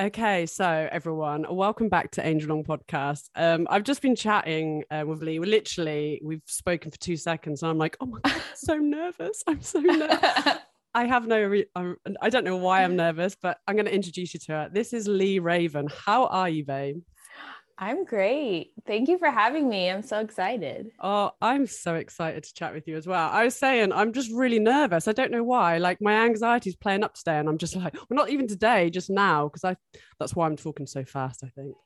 Okay, so everyone, welcome back to Angel Long Podcast. Um, I've just been chatting uh, with Leigh. We're literally, we've spoken for two seconds, and I'm like, oh my god, I'm so nervous. I'm so nervous. I have no, re- I'm, I don't know why I'm nervous, but I'm going to introduce you to her. This is Leigh Raven. How are you, babe? I'm great. Thank you for having me. I'm so excited. Oh, I'm so excited to chat with you as well. I was saying, I'm just really nervous. I don't know why. Like my anxiety is playing up today, and I'm just like, well, not even today, just now, because I. That's why I'm talking so fast. I think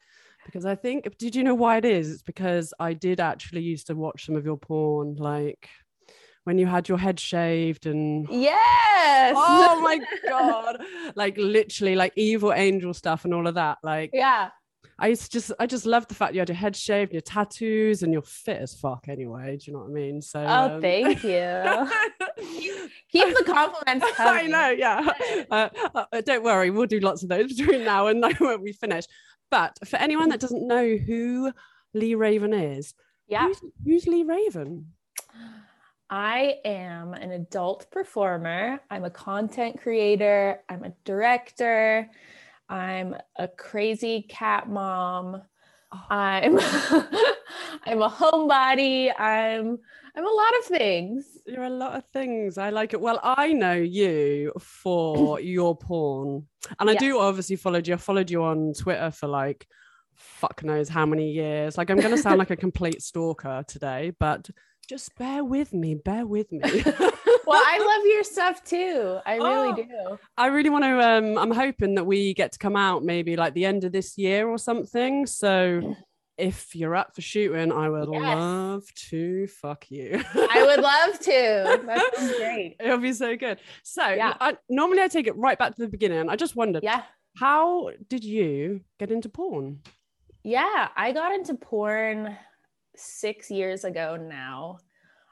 because I think. Did you know why it is? It's because I did actually used to watch some of your porn, like when you had your head shaved and yes oh my god like literally like evil angel stuff and all of that like yeah I used to just I just love the fact you had your head shaved, your tattoos, and you're fit as fuck anyway. Do you know what I mean? So Oh, um... thank you. keep, the compliments coming. I know, yeah. Uh, uh, don't worry, we'll do lots of those between now and when we finish. But for anyone that doesn't know who Leigh Raven is, yeah, who's, who's Leigh Raven? I am an adult performer. I'm a content creator. I'm a director. I'm a crazy cat mom. Oh. I'm I'm a homebody. I'm I'm a lot of things. You're a lot of things. I like it. Well, I know you for your porn. And I do obviously followed you. I followed you on Twitter for like fuck knows how many years. Like I'm gonna sound like a complete stalker today, but just bear with me, bear with me. well, I love your stuff too. I really oh, do. I really want to. Um, I'm hoping that we get to come out maybe like the end of this year or something. So if you're up for shooting, I would yes. love to fuck you. I would love to. That sounds great. It'll be so good. So yeah. I, normally I take it right back to the beginning. I just wondered, yeah, how did you get into porn? Yeah, I got into porn six years ago now.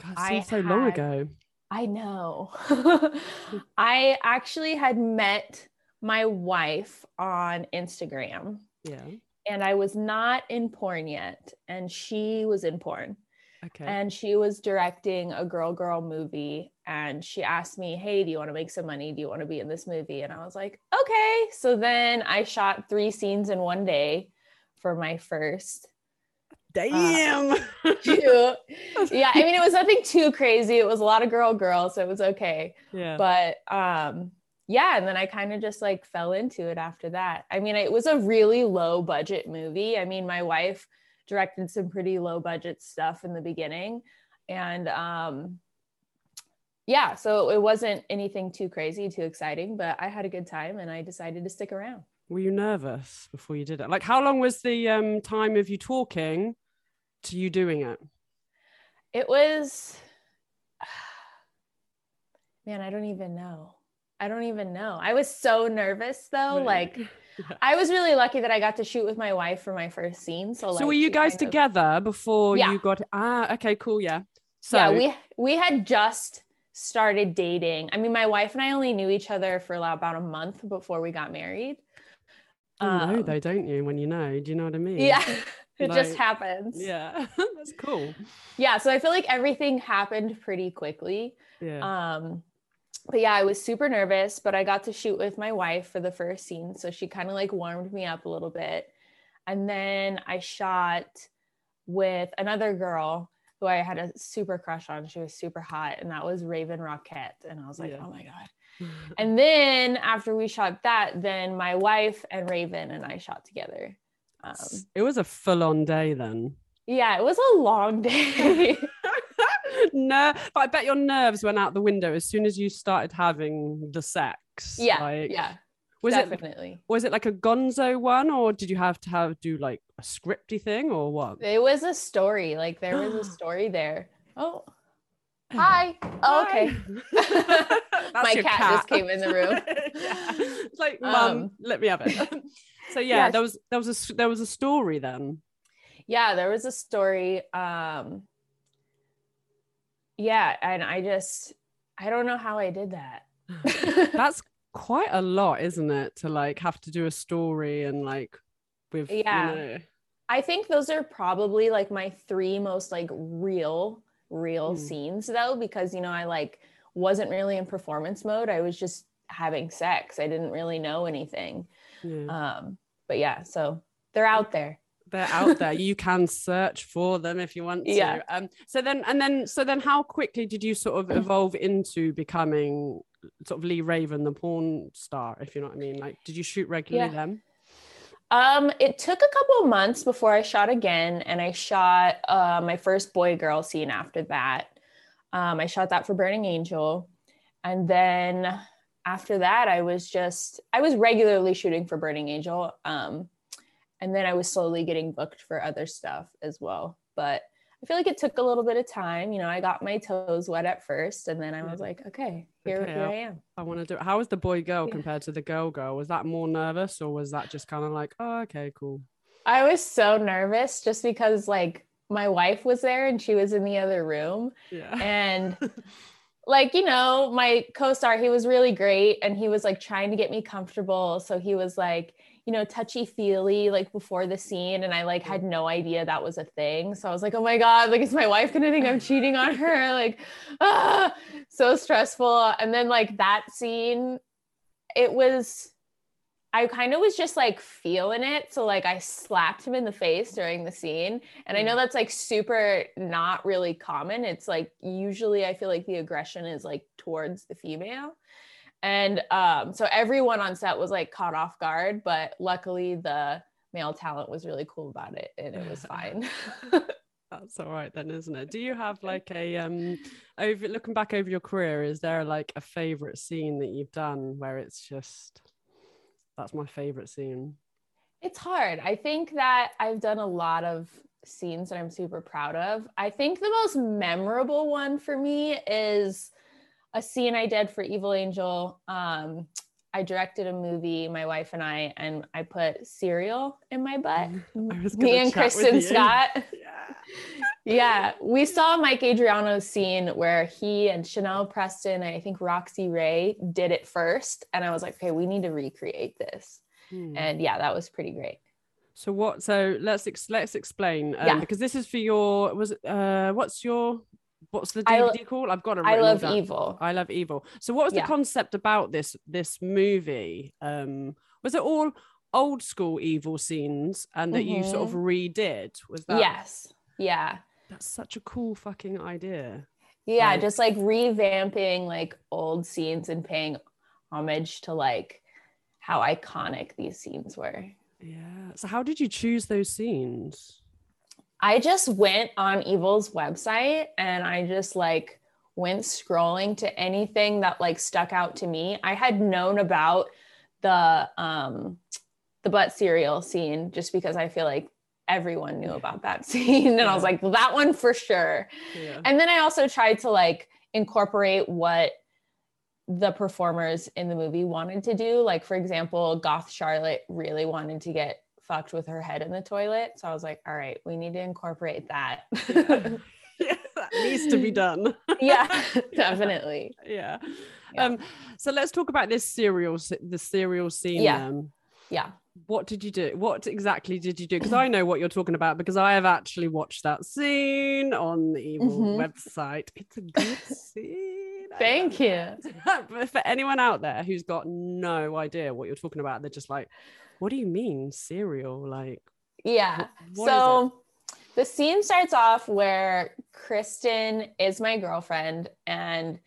God, I so had, long ago. I know. I actually had met my wife on Instagram. Yeah. And I was not in porn yet. And she was in porn. Okay. And she was directing a girl girl movie. And she asked me, Hey, do you want to make some money? Do you want to be in this movie? And I was like, Okay. So then I shot three scenes in one day for my first. Uh, Damn. Uh, yeah, I mean, it was nothing too crazy. It was a lot of girl girl, so it was okay. Yeah. But um, yeah, and then I kind of just like fell into it after that. I mean, it was a really low budget movie. I mean, my wife directed some pretty low budget stuff in the beginning, and um, yeah, so it wasn't anything too crazy, too exciting, but I had a good time, and I decided to stick around. Were you nervous before you did it? Like, how long was the um, time of you talking to you doing it? It was, man, I don't even know. I don't even know. I was so nervous though. Right. Like, yeah. I was really lucky that I got to shoot with my wife for my first scene. So, so were you guys together of... before yeah. you got? Ah, okay, cool, yeah. So yeah, we we had just started dating. I mean, my wife and I only knew each other for about a month before we got married. You um, know though, don't you? When you know, do you know what I mean? Yeah. it like, just happens. Yeah, that's cool. Yeah, so I feel like everything happened pretty quickly. Yeah. Um, but yeah, I was super nervous, but I got to shoot with my wife for the first scene, so she kind of like warmed me up a little bit. And then I shot with another girl who I had a super crush on. She was super hot, and that was Raven Rockette. And I was like, yeah. oh my god. and then after we shot that, then my wife and Raven and I shot together. Um, it was a full on day then. Yeah, it was a long day. no, but I bet your nerves went out the window as soon as you started having the sex. Yeah, like, yeah. Was definitely. it was it like a gonzo one or did you have to have do like a scripty thing or what? It was a story. Like there was a story there. Oh. Hi. Oh, okay. My cat, cat, just came in the room. yeah. It's like, mom um, let me have it. So yeah, yeah, there was there was a there was a story then. Yeah, there was a story. Um yeah, and I just I don't know how I did that. That's quite a lot, isn't it? To like have to do a story and like with yeah. You know... I think those are probably like my three most like real real mm. scenes though because you know I like wasn't really in performance mode. I was just having sex. I didn't really know anything. Yeah. Um, but yeah, so they're out there. They're out there. You can search for them if you want to. Yeah. Um, so then, and then, so then, how quickly did you sort of evolve into becoming sort of Leigh Raven, the porn star, if you know what I mean? Like, did you shoot regularly Yeah. then? Um, it took a couple of months before I shot again, and I shot uh, my first boy girl scene after that. Um, I shot that for Burning Angel, and then after that, I was just I was regularly shooting for Burning Angel, um, and then I was slowly getting booked for other stuff as well. But I feel like it took a little bit of time. You know, I got my toes wet at first, and then I was like, okay, here, Okay, here I am. I want to do it. How was the boy girl Yeah. compared to the girl girl? Was that more nervous or was that just kind of like, oh, okay, cool? I was so nervous just because like my wife was there and she was in the other room Yeah. and like you know my co-star he was really great and he was like trying to get me comfortable so he was like you know touchy feely like before the scene and I like had no idea that was a thing so I was like oh my god like is my wife gonna think I'm cheating on her like ah so stressful and then like that scene it was I kind of was just like feeling it. So like I slapped him in the face during the scene. And I know that's like super not really common. It's like usually I feel like the aggression is like towards the female. And um so everyone on set was like caught off guard, but luckily the male talent was really cool about it and it was fine. That's all right then, isn't it? Do you have like a um over looking back over your career, is there like a favorite scene that you've done where it's just that's my favorite scene? It's hard. I think that I've done a lot of scenes that I'm super proud of. I think the most memorable one for me is a scene I did for Evil Angel. Um, I directed a movie, my wife and I, and I put cereal in my butt. Me and Kristen. Scott. Yeah. Yeah, we saw Mike Adriano's scene where he and Chanel Preston, and I think Roxy Raye did it first. And I was like, okay, we need to recreate this. Hmm. And yeah, that was pretty great. So what? So let's ex- let's explain um, Yeah. because this is for your was it uh what's your what's the DVD lo- called? I've got it. I love down. evil. I love evil. So what was the concept about this this movie? Um was it all old school evil scenes and that you sort of redid? Was that Yes. Yeah. that's such a cool fucking idea. Yeah. Like- just like revamping like old scenes and paying homage to like how iconic these scenes were. Yeah. So how did you choose those scenes? I just went on Evil's website and I just like went scrolling to anything that like stuck out to me. I had known about the um the butt cereal scene just because I feel like everyone knew about that scene and I was Yeah. like that one for sure. Yeah. And then I also tried to like incorporate what the performers in the movie wanted to do. Like, for example, Goth Charlotte really wanted to get fucked with her head in the toilet. So I was like, all right, we need to incorporate that. yeah. Yeah, that needs to be done. yeah, definitely. yeah. Yeah. Um. So let's talk about this cereal, the cereal scene. Yeah. Yeah. What did you do? What exactly did you do? Because I know what you're talking about because I have actually watched that scene on the Evil Mhm. website. It's a good scene. Thank you. but for anyone out there who's got no idea what you're talking about, they're just like, "What do you mean cereal? Like, Yeah. Wh- what is so the scene starts off where Kristen is my girlfriend and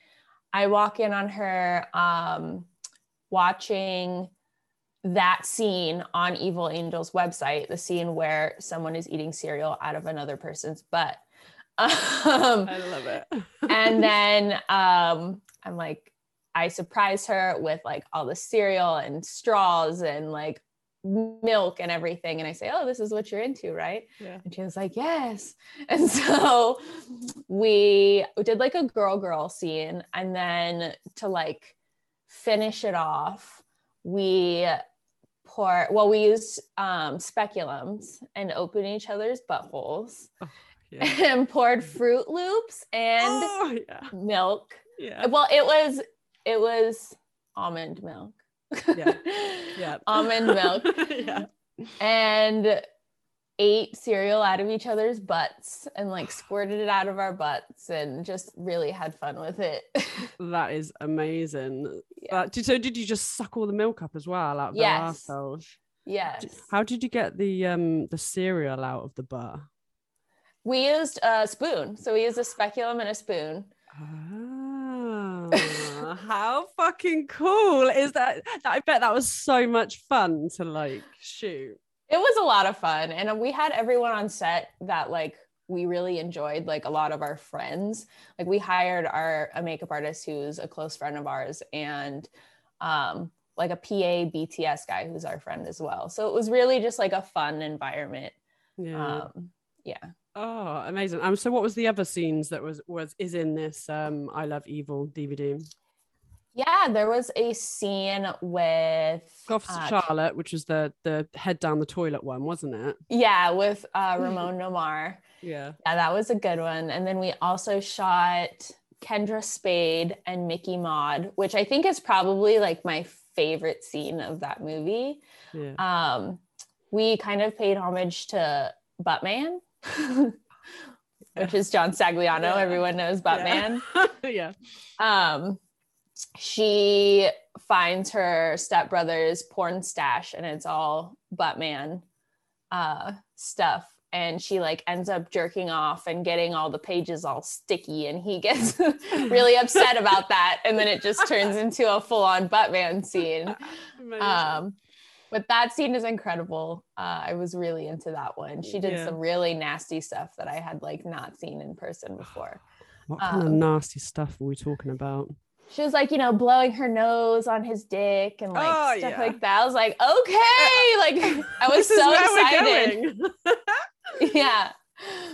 I walk in on her um, watching that scene on Evil Angel's website, the scene where someone is eating cereal out of another person's butt. Um, I love it." and then um, I'm like, I surprise her with like all the cereal and straws and like milk and everything. And I say, Oh, this is what you're into, right? yeah. And she was like, Yes. And so we did like a girl girl scene. And then to like finish it off, we pour, well, we used um, speculums and open each other's buttholes yeah. and poured Froot Loops and oh, yeah. milk. Yeah. Well, it was it was almond milk. Yeah. Yeah. almond milk yeah. and ate cereal out of each other's butts and like squirted it out of our butts and just really had fun with it. That is amazing. Yeah. Uh, so did you just suck all the milk up as well out of their Yes. arseholes? yes. How did you get the um the cereal out of the butter? We used a spoon. So we used a speculum and a spoon. Ah, how fucking cool is that? I bet that was so much fun to like shoot. It was a lot of fun. And we had everyone on set that like we really enjoyed, like a lot of our friends. Like we hired our a makeup artist who's a close friend of ours and um like a PA BTS guy who's our friend as well. So it was really just like a fun environment. Yeah. Um yeah. oh, amazing. Um. So, what was the other scenes that was was is in this um I Love Evil DVD? Yeah, there was a scene with Officer uh, Charlotte, which was the the head down the toilet one, wasn't it? yeah, with uh Ramon Nomar. Yeah. Yeah, that was a good one. And then we also shot Kendra Spade and Mickey Mod, which I think is probably like my favorite scene of that movie. Yeah. Um, we kind of paid homage to Buttman, which is John Stagliano. Yeah. Everyone knows Buttman. yeah. Um, she finds her stepbrother's porn stash and it's all Buttman uh, stuff. And she like ends up jerking off and getting all the pages all sticky, and he gets really upset about that. And then it just turns into a full on Buttman scene. Um, but that scene is incredible. Uh, I was really into that one. She did Yeah. some really nasty stuff that I had like not seen in person before. what kind of um, nasty stuff are we talking about? She was like, you know, blowing her nose on his dick and like Oh, stuff yeah. like that. I was like, okay, like I was so excited. yeah,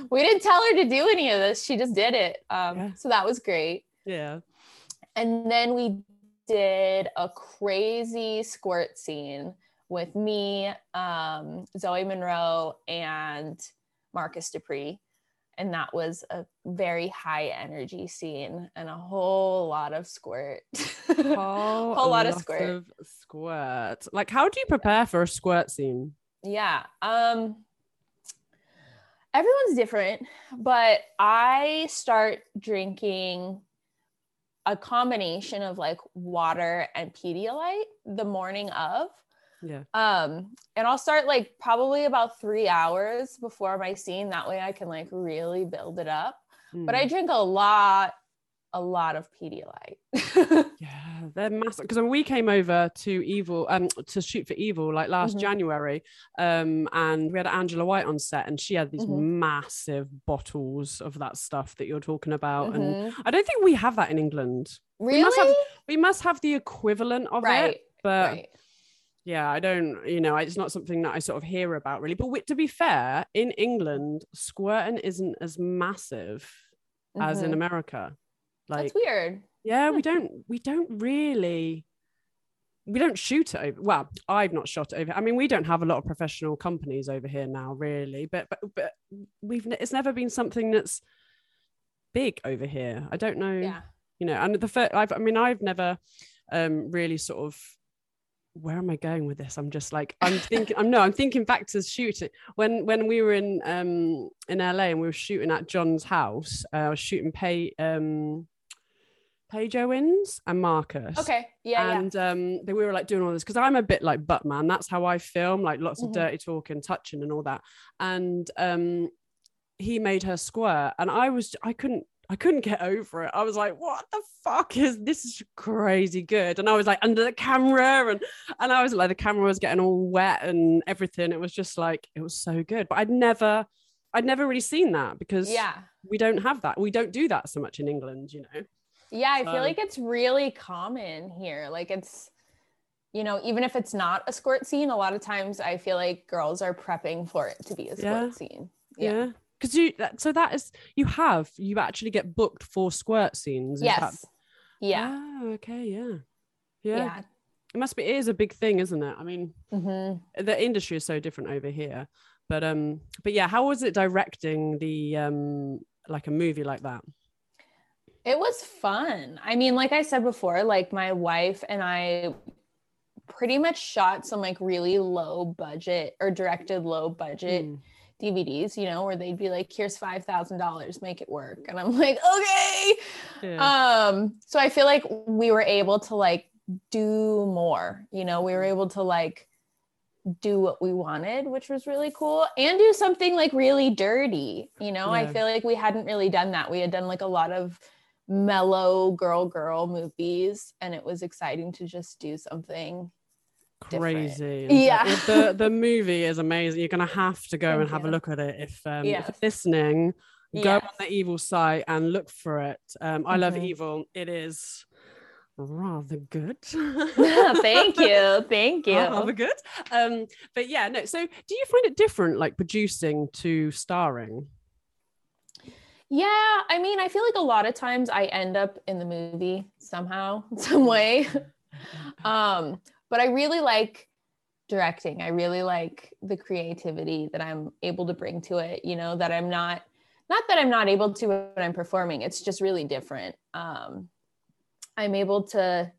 we didn't tell her to do any of this. She just did it. Um, Yeah. so that was great. yeah. And then we did a crazy squirt scene with me, um, Zoey Monroe, and Marcus Dupree. And that was a very high energy scene and a whole lot of squirt. Whole, Whole lot of squirt. squirt. Like, how do you prepare for a squirt scene? yeah. Um, everyone's different, but I start drinking a combination of like water and Pedialyte the morning of. Yeah. Um, and I'll start like probably about three hours before my scene. That way I can like really build it up. But I Mm. drink a lot, a lot of Pedialyte. Yeah, they're massive. Because when we came over to Evil, um, to shoot for Evil, like last Mhm. January, um, and we had Angela White on set, and she had these Mhm. massive bottles of that stuff that you're talking about. And Mhm. I don't think we have that in England. Really? must have- We must have the equivalent of right. it, but right. Yeah, I don't. You know, it's not something that I sort of hear about really. But to be fair, in England, squirting isn't as massive as in Mhm. America. Like, That's weird. yeah we don't we don't really we don't shoot it over well i've not shot it over i mean we don't have a lot of professional companies over here now really but but, but we've it's never been something that's big over here i don't know Yeah. you know and the first i've i mean i've never um really sort of where am I going with this? I'm just like I'm thinking. I'm no. I'm thinking back to shooting when when we were in um in LA and we were shooting at John's house. Uh, I was shooting Pay um Paige Owens and Marcus. Okay. Yeah. and um, they, we were like doing all this because I'm a bit like Buttman. That's how I film, like lots of Mhm. dirty talk and touching and all that. And um, he made her squirt, and I was I couldn't I couldn't get over it. I was like, what the fuck is this? Is crazy good. And I was like under the camera, and and I was like the camera was getting all wet and everything. It was just like it was so good. But I'd never I'd never really seen that because Yeah. we don't have that. We don't do that so much in England, you know. Yeah. I feel Um, like it's really common here. Like it's, you know, even if it's not a squirt scene, a lot of times I feel like girls are prepping for it to be a squirt Yeah. scene. Yeah. Because you that, so that is you have you actually get booked for squirt scenes. is that- Yes. Yeah. Ah, okay. Yeah. yeah. Yeah. It must be. It is a big thing, isn't it? I mean, Mhm. the industry is so different over here. But um, but yeah, how was it directing the um like a movie like that? It was fun. I mean, like I said before, like my wife and I pretty much shot some like really low budget or directed low budget Mm. DVDs, you know, where they'd be like, here's $5,000, make it work. And I'm like, okay. Yeah. Um, so I feel like we were able to like do more. You know, we were able to like do what we wanted, which was really cool, and do something like really dirty. You know, I feel like we hadn't really done that. We had done like a lot of mellow girl girl movies, and it was exciting to just do something. Different. crazy. Yeah. And The the movie is amazing. You're gonna have to go Thank and have a look at it if um if Yes. you're listening. Go Yes. on the evil site and look for it. Um, I love Mhm. evil. It is rather good. Thank you. Thank you. Rather good. Um, but yeah, no. So do you find it different like producing to starring? Yeah, I mean, I feel like a lot of times I end up in the movie somehow, some way. um, but I really like directing. I really like the creativity that I'm able to bring to it, you know, that I'm not not that I'm not able to when I'm performing. It's just really different. Um, I'm able to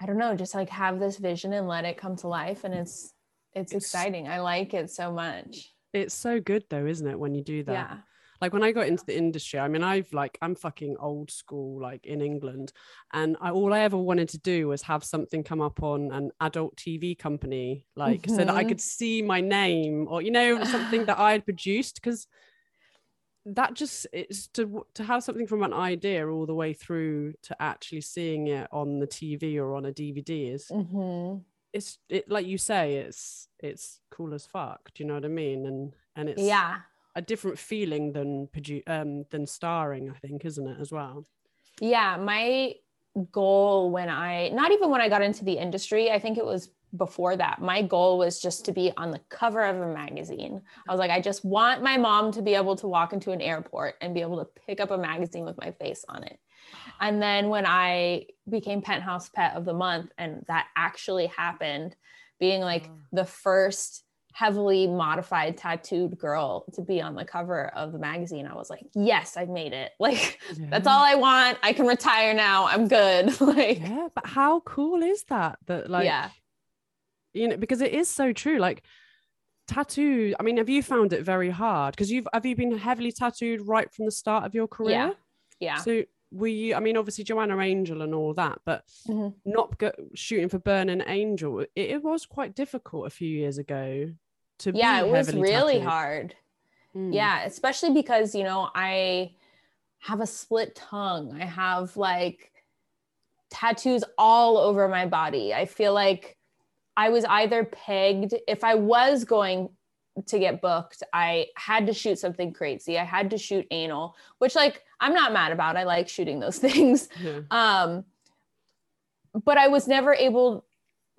I don't know, just like have this vision and let it come to life and it's it's, It's- exciting. I like it so much. It's so good though, isn't it, when you do that? Yeah. Like when I got into the industry, I mean, I've like I'm fucking old school, like in England, and I, all I ever wanted to do was have something come up on an adult TV company, like so that I Mhm. could see my name or you know something that I had produced because that just it's to to have something from an idea all the way through to actually seeing it on the TV or on a DVD is hmm it's it like you say it's it's cool as fuck. Do you know what I mean? And and it's Yeah. A different feeling than produ- um than starring i think isn't it as well Yeah, my goal when I not even when I got into the industry, I think it was before that. My goal was just to be on the cover of a magazine. I was like, I just want my mom to be able to walk into an airport and be able to pick up a magazine with my face on it. And then when I became Penthouse Pet of the Month, and that actually happened, being like Wow. the first heavily modified tattooed girl to be on the cover of the magazine, I was like, yes, I've made it. Like, that's all I want. I can retire now. I'm good. like, yeah. yeah but how cool is that that like yeah you know because it is so true like tattoo i mean have you found it very hard because you've have you been heavily tattooed right from the start of your career Yeah. yeah so were you i mean obviously joanna angel and all that but Mhm. not go, shooting for burning angel it, it was quite difficult a few years ago to Yeah. It was really tattooed. hard. Mm. Yeah. Especially because, you know, I have a split tongue. I have like tattoos all over my body. I feel like I was either pegged, if I was going to get booked, I had to shoot something crazy. I had to shoot anal, which like I'm not mad about. I like shooting those things. yeah. um but i was never able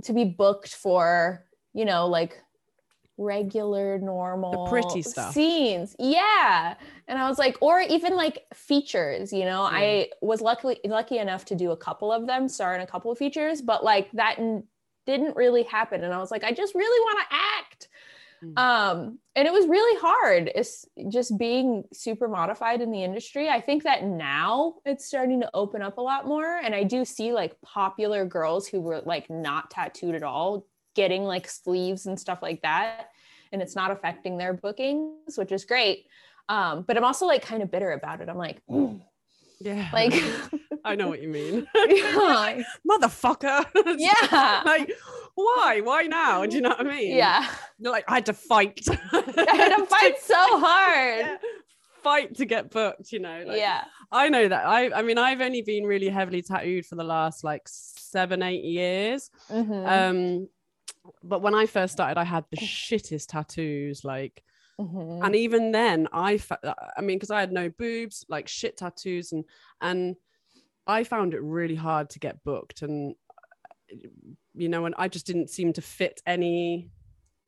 to be booked for you know like regular normal pretty stuff. scenes yeah and i was like or even like features you know Yeah. i was lucky lucky enough to do a couple of them star in a couple of features but like that n- didn't really happen and i was like i just really want to act Mm. um and it was really hard it's just being super modified in the industry i think that now it's starting to open up a lot more and i do see like popular girls who were like not tattooed at all getting like sleeves and stuff like that and it's not affecting their bookings which is great. Um but i'm also like kind of bitter about it. I'm like mm, yeah. like i know what you mean. Yeah, motherfucker. Yeah. like why? Why now? Do you know what i mean? Yeah. You're like i had to fight. I had to fight so hard. Yeah. fight to get booked you know like, yeah. I know that. I i mean i've only been really heavily tattooed for the last like seven eight years. Mhm. um but when i first started i had the shittest tattoos like Mhm. and even then i fa- i mean because i had no boobs like shit tattoos and and i found it really hard to get booked and you know and i just didn't seem to fit any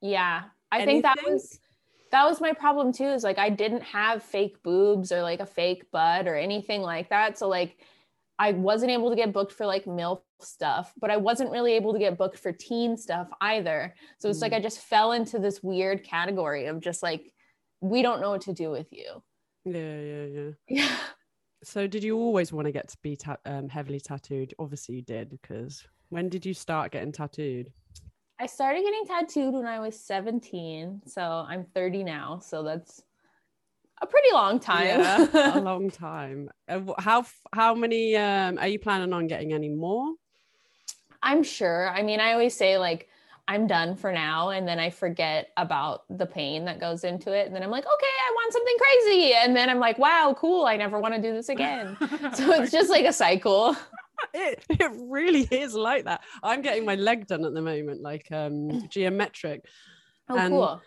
Yeah. I think that was that was my problem too is like I didn't have fake boobs or like a fake butt or anything like that. So like I wasn't able to get booked for like MILF stuff, but I wasn't really able to get booked for teen stuff either. So it's like Mm. I just fell into this weird category of just like we don't know what to do with you. yeah yeah yeah Yeah. so did you always want to get to be ta- um, heavily tattooed obviously you did because when did you start getting tattooed I started getting tattooed when I was 17. So I'm 30 now. So that's a pretty long time. Yeah, a long time. Uh, how how many um are you planning on getting any more? I'm sure. I mean, I always say like I'm done for now. And then I forget about the pain that goes into it. And then I'm like, okay, I want something crazy. And then I'm like, wow, cool. I never want to do this again. so it's just like a cycle. It, it really is like that. I'm getting my leg done at the moment, like um geometric. Oh, And cool.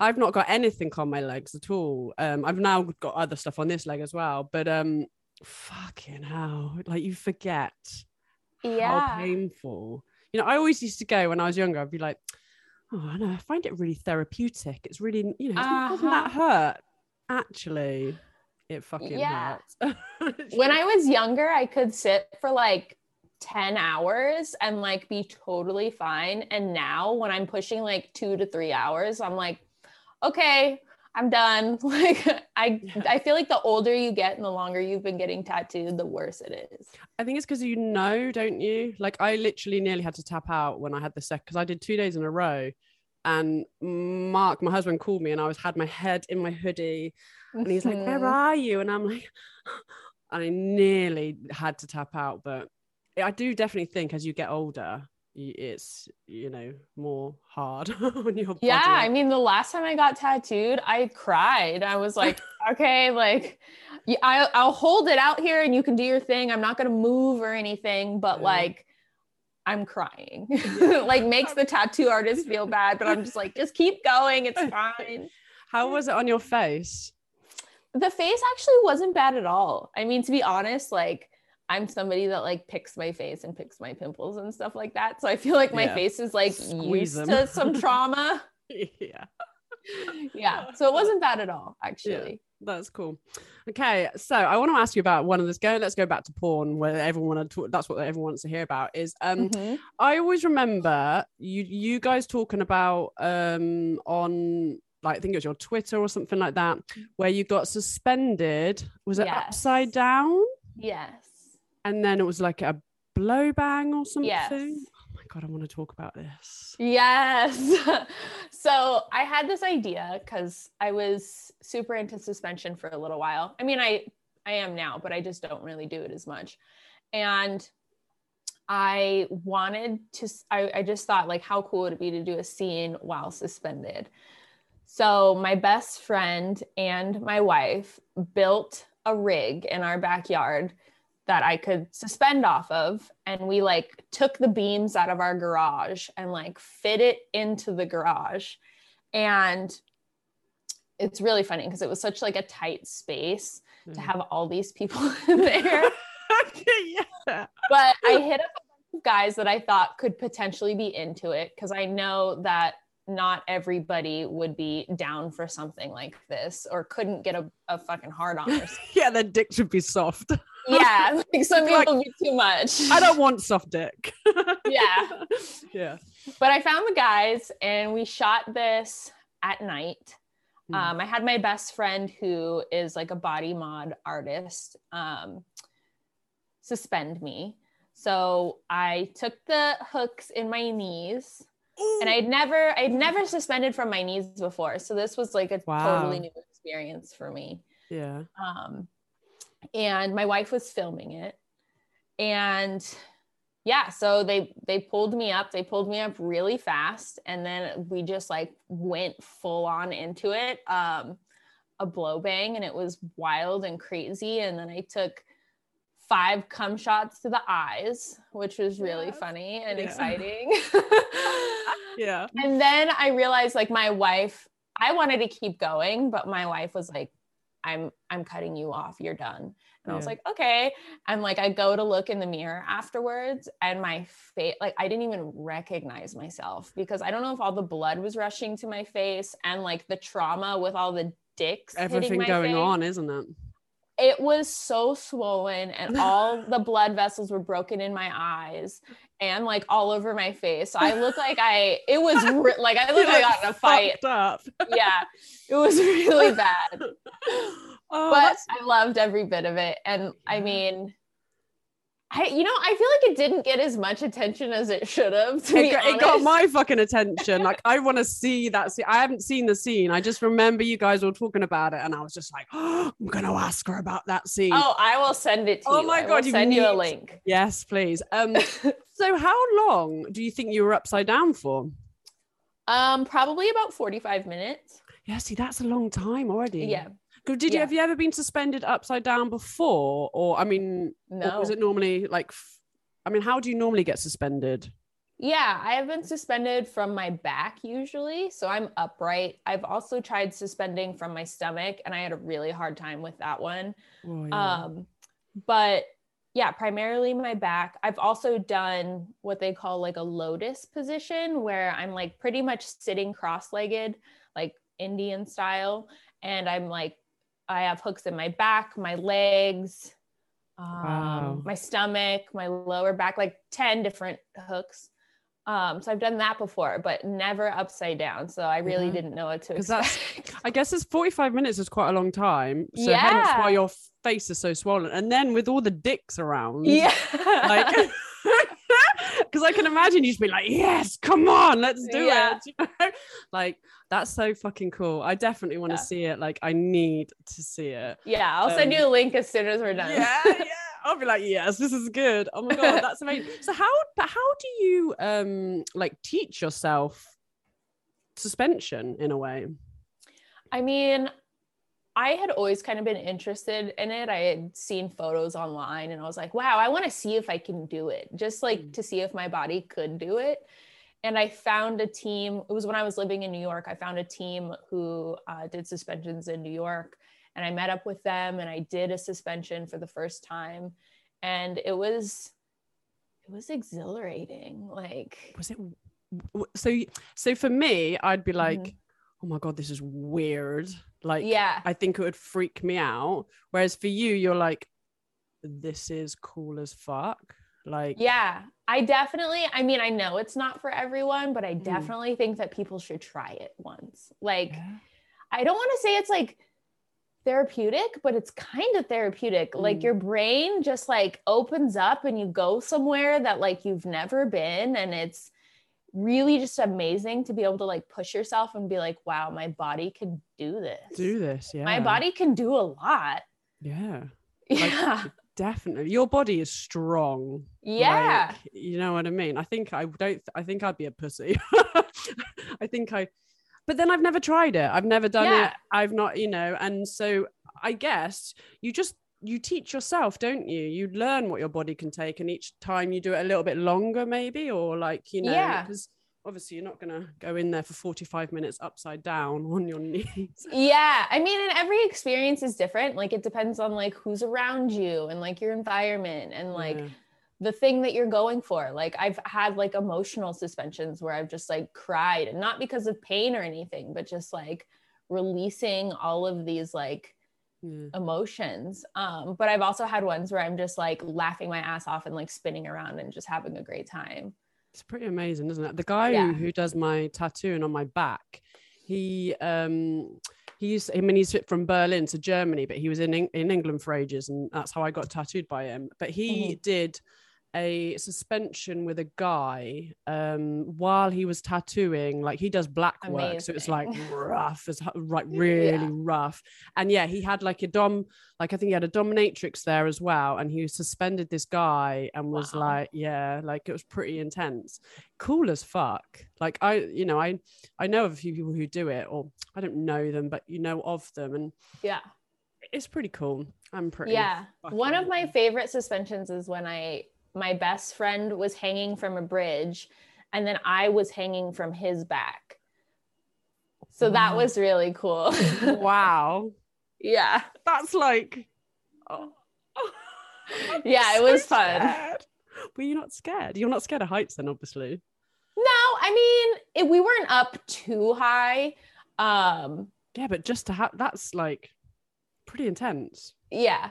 I've not got anything on my legs at all. Um, I've now got other stuff on this leg as well, but um, fucking hell, like you forget how painful. You know, I always used to go when I was younger. I'd be like, oh, I know, I find it really therapeutic. It's really, you know, it doesn't that hurt? Actually, it fucking Yeah. hurts. When I was younger, I could sit for like 10 hours and like be totally fine. And now when I'm pushing like two to three hours, I'm like, okay, I'm done. Like I Yeah. I feel like the older you get and the longer you've been getting tattooed, the worse it is. I think it's because you know, don't you? Like I literally nearly had to tap out when I had the sec because I did two days in a row. And Mark, my husband, called me and I was had my head in my hoodie and he's like, Where Mhm. are you? And I'm like, I nearly had to tap out, but I do definitely think as you get older, it's you know more hard on your body. Yeah, I mean, the last time I got tattooed, I cried. I was like, okay, like, I, I'll hold it out here and you can do your thing. I'm not going to move or anything, but Yeah. like, I'm crying. like, makes the tattoo artist feel bad, but I'm just like, just keep going. It's fine. How was it on your face? The face actually wasn't bad at all. I mean, to be honest, like, I'm somebody that like picks my face and picks my pimples and stuff like that. So I feel like my Yeah. face is like Squeeze used them. to some trauma. yeah, yeah. So it wasn't bad at all, actually. that's cool. Okay, so I want to ask you about one of this. Go, let's go back to porn, where everyone to, that's what everyone wants to hear about. Is um, Mhm. I always remember you you guys talking about um on like I think it was your Twitter or something like that, where you got suspended. Was it Yes. upside down? Yes. And then it was like a blow bang or something. Yes. Oh my god, I want to talk about this. Yes. so I had this idea because I was super into suspension for a little while. I mean, I I am now, but I just don't really do it as much. And I wanted to, I just thought, like, how cool would it be to do a scene while suspended? So, my best friend and my wife built a rig in our backyard that I could suspend off of. And we like took the beams out of our garage and like fit it into the garage. And it's really funny because it was such like a tight space to hmm. have all these people in there yeah. but I hit up a bunch of guys that I thought could potentially be into it because I know that not everybody would be down for something like this or couldn't get a, a fucking hard on yeah, their dick should be soft. yeah, like some Like- people be too much. I don't want soft dick. Yeah. Yeah. But I found the guys and we shot this at night. Hmm. Um, I had my best friend who is like a body mod artist um, suspend me. So I took the hooks in my knees and I'd never I'd never suspended from my knees before. So this was like a Wow. totally new experience for me. yeah. Um, and my wife was filming it. And yeah, so they they pulled me up. They pulled me up really fast, and then we just like went full on into it. Um, a blow bang, and it was wild and crazy. And then I took five cum shots to the eyes, which was really Yes. funny and Yeah. exciting. Yeah. and then I realized like my wife, I wanted to keep going, but my wife was like, I'm I'm cutting you off. You're done. And I was like, okay. And like I go to look in the mirror afterwards and my face like I didn't even recognize myself because I don't know if all the blood was rushing to my face and like the trauma with all the dicks hitting Everything going face on, isn't it? It was so swollen and all the blood vessels were broken in my eyes and like all over my face. So I look like I it was re- like I look like I got in a fight. Up. Yeah. It was really bad. Oh, But that's I loved every bit of it. And I mean I, you know, I feel like it didn't get as much attention as it should have. To It got, it got my fucking attention. Like I want to see that scene. I haven't seen the scene. I just remember you guys were talking about it, and I was just like, oh, I'm gonna ask her about that scene. Oh, I will send it to Oh you. my I will God, you send you a link. Yes, please. Um, so how long do you think you were upside down for? Um, probably about 45 minutes. Yeah, see, that's a long time already. Yeah. Did you Yeah. have you ever been suspended upside down before, or I mean, or No. was it normally like? I mean, how do you normally get suspended? Yeah, I have been suspended from my back usually. So I'm upright. I've also tried suspending from my stomach and I had a really hard time with that one. Oh, yeah. Um, but yeah, primarily my back. I've also done what they call like a lotus position where I'm like pretty much sitting cross legged, like Indian style. And I'm like, I have hooks in my back, my legs, um, Wow. my stomach, my lower back, like 10 different hooks. Um, so I've done that before, but never upside down. So I really Yeah. didn't know what to expect. I guess it's 45 minutes is quite a long time. So hence why your face is so swollen. And then with all the dicks around. yeah. Like because I can imagine you'd be like, yes, come on, let's do Yeah. it. you know? Like that's so fucking cool. I definitely want to Yeah. see it. Like I need to see it. Yeah, I'll send Um, you a link as soon as we're done. Yeah, yeah. I'll be like, yes, this is good. Oh my god, that's amazing. So how but how do you um like teach yourself suspension in a way? I mean, I had always kind of been interested in it. I had seen photos online and I was like, wow, I want to see if I can do it, just like Mm. to see if my body could do it. And I found a team, it was when I was living in New York. I found a team who uh, did suspensions in New York. And I met up with them and I did a suspension for the first time. And it was, it was exhilarating. Like, Was it so so for me, I'd be like, Mhm. oh my god, this is weird. Like yeah. I think it would freak me out. Whereas for you, you're like, this is cool as fuck. Like, Yeah, I definitely, I mean, I know it's not for everyone, but I Mm. definitely think that people should try it once. Like, Yeah. I don't want to say it's like therapeutic, but it's kind of therapeutic. Like, Mm. your brain just like opens up and you go somewhere that like you've never been. And it's really just amazing to be able to like push yourself and be like, wow, my body can do this. do this. Yeah. My body can do a lot. Yeah. Yeah. Definitely. Your body is strong. yeah. Like, you know what I mean? I think I don't I think I'd be a pussy. I think I but then I've never tried it. I've never done Yeah. it. I've not, you know, and so I guess you just you teach yourself, don't you? You learn what your body can take and each time you do it a little bit longer maybe or like, you know, Yeah. because obviously you're not going to go in there for 45 minutes upside down on your knees. Yeah, I mean, and every experience is different. Like it depends on like who's around you and like your environment and like Yeah. the thing that you're going for. Like I've had like emotional suspensions where I've just like cried and not because of pain or anything, but just like releasing all of these like emotions. Um, but I've also had ones where I'm just like laughing my ass off and like spinning around and just having a great time. It's pretty amazing, isn't it? The guy Yeah. who, who does my tattooing on my back, he um he he's I mean he's from Berlin to Germany, but he was in in England for ages, and that's how I got tattooed by him. But he Mm-hmm. did a suspension with a guy um while he was tattooing like he does black work so it's like rough it's like really Yeah. rough and yeah he had like a dom like i think he had a dominatrix there as well and he suspended this guy and was Wow. like yeah like it was pretty intense cool as fuck like i you know i i know of a few people who do it or i don't know them but you know of them and Yeah. it's pretty cool i'm pretty Yeah. One of my favorite suspensions is when I my best friend was hanging from a bridge and then I was hanging from his back. So that was really cool. wow yeah. that's like oh. Yeah, it So was fun. scared. Were you not scared? You're not scared of heights, then, obviously. No, I mean, it, we weren't up too high. Um Yeah, but just to have that's like pretty intense. yeah.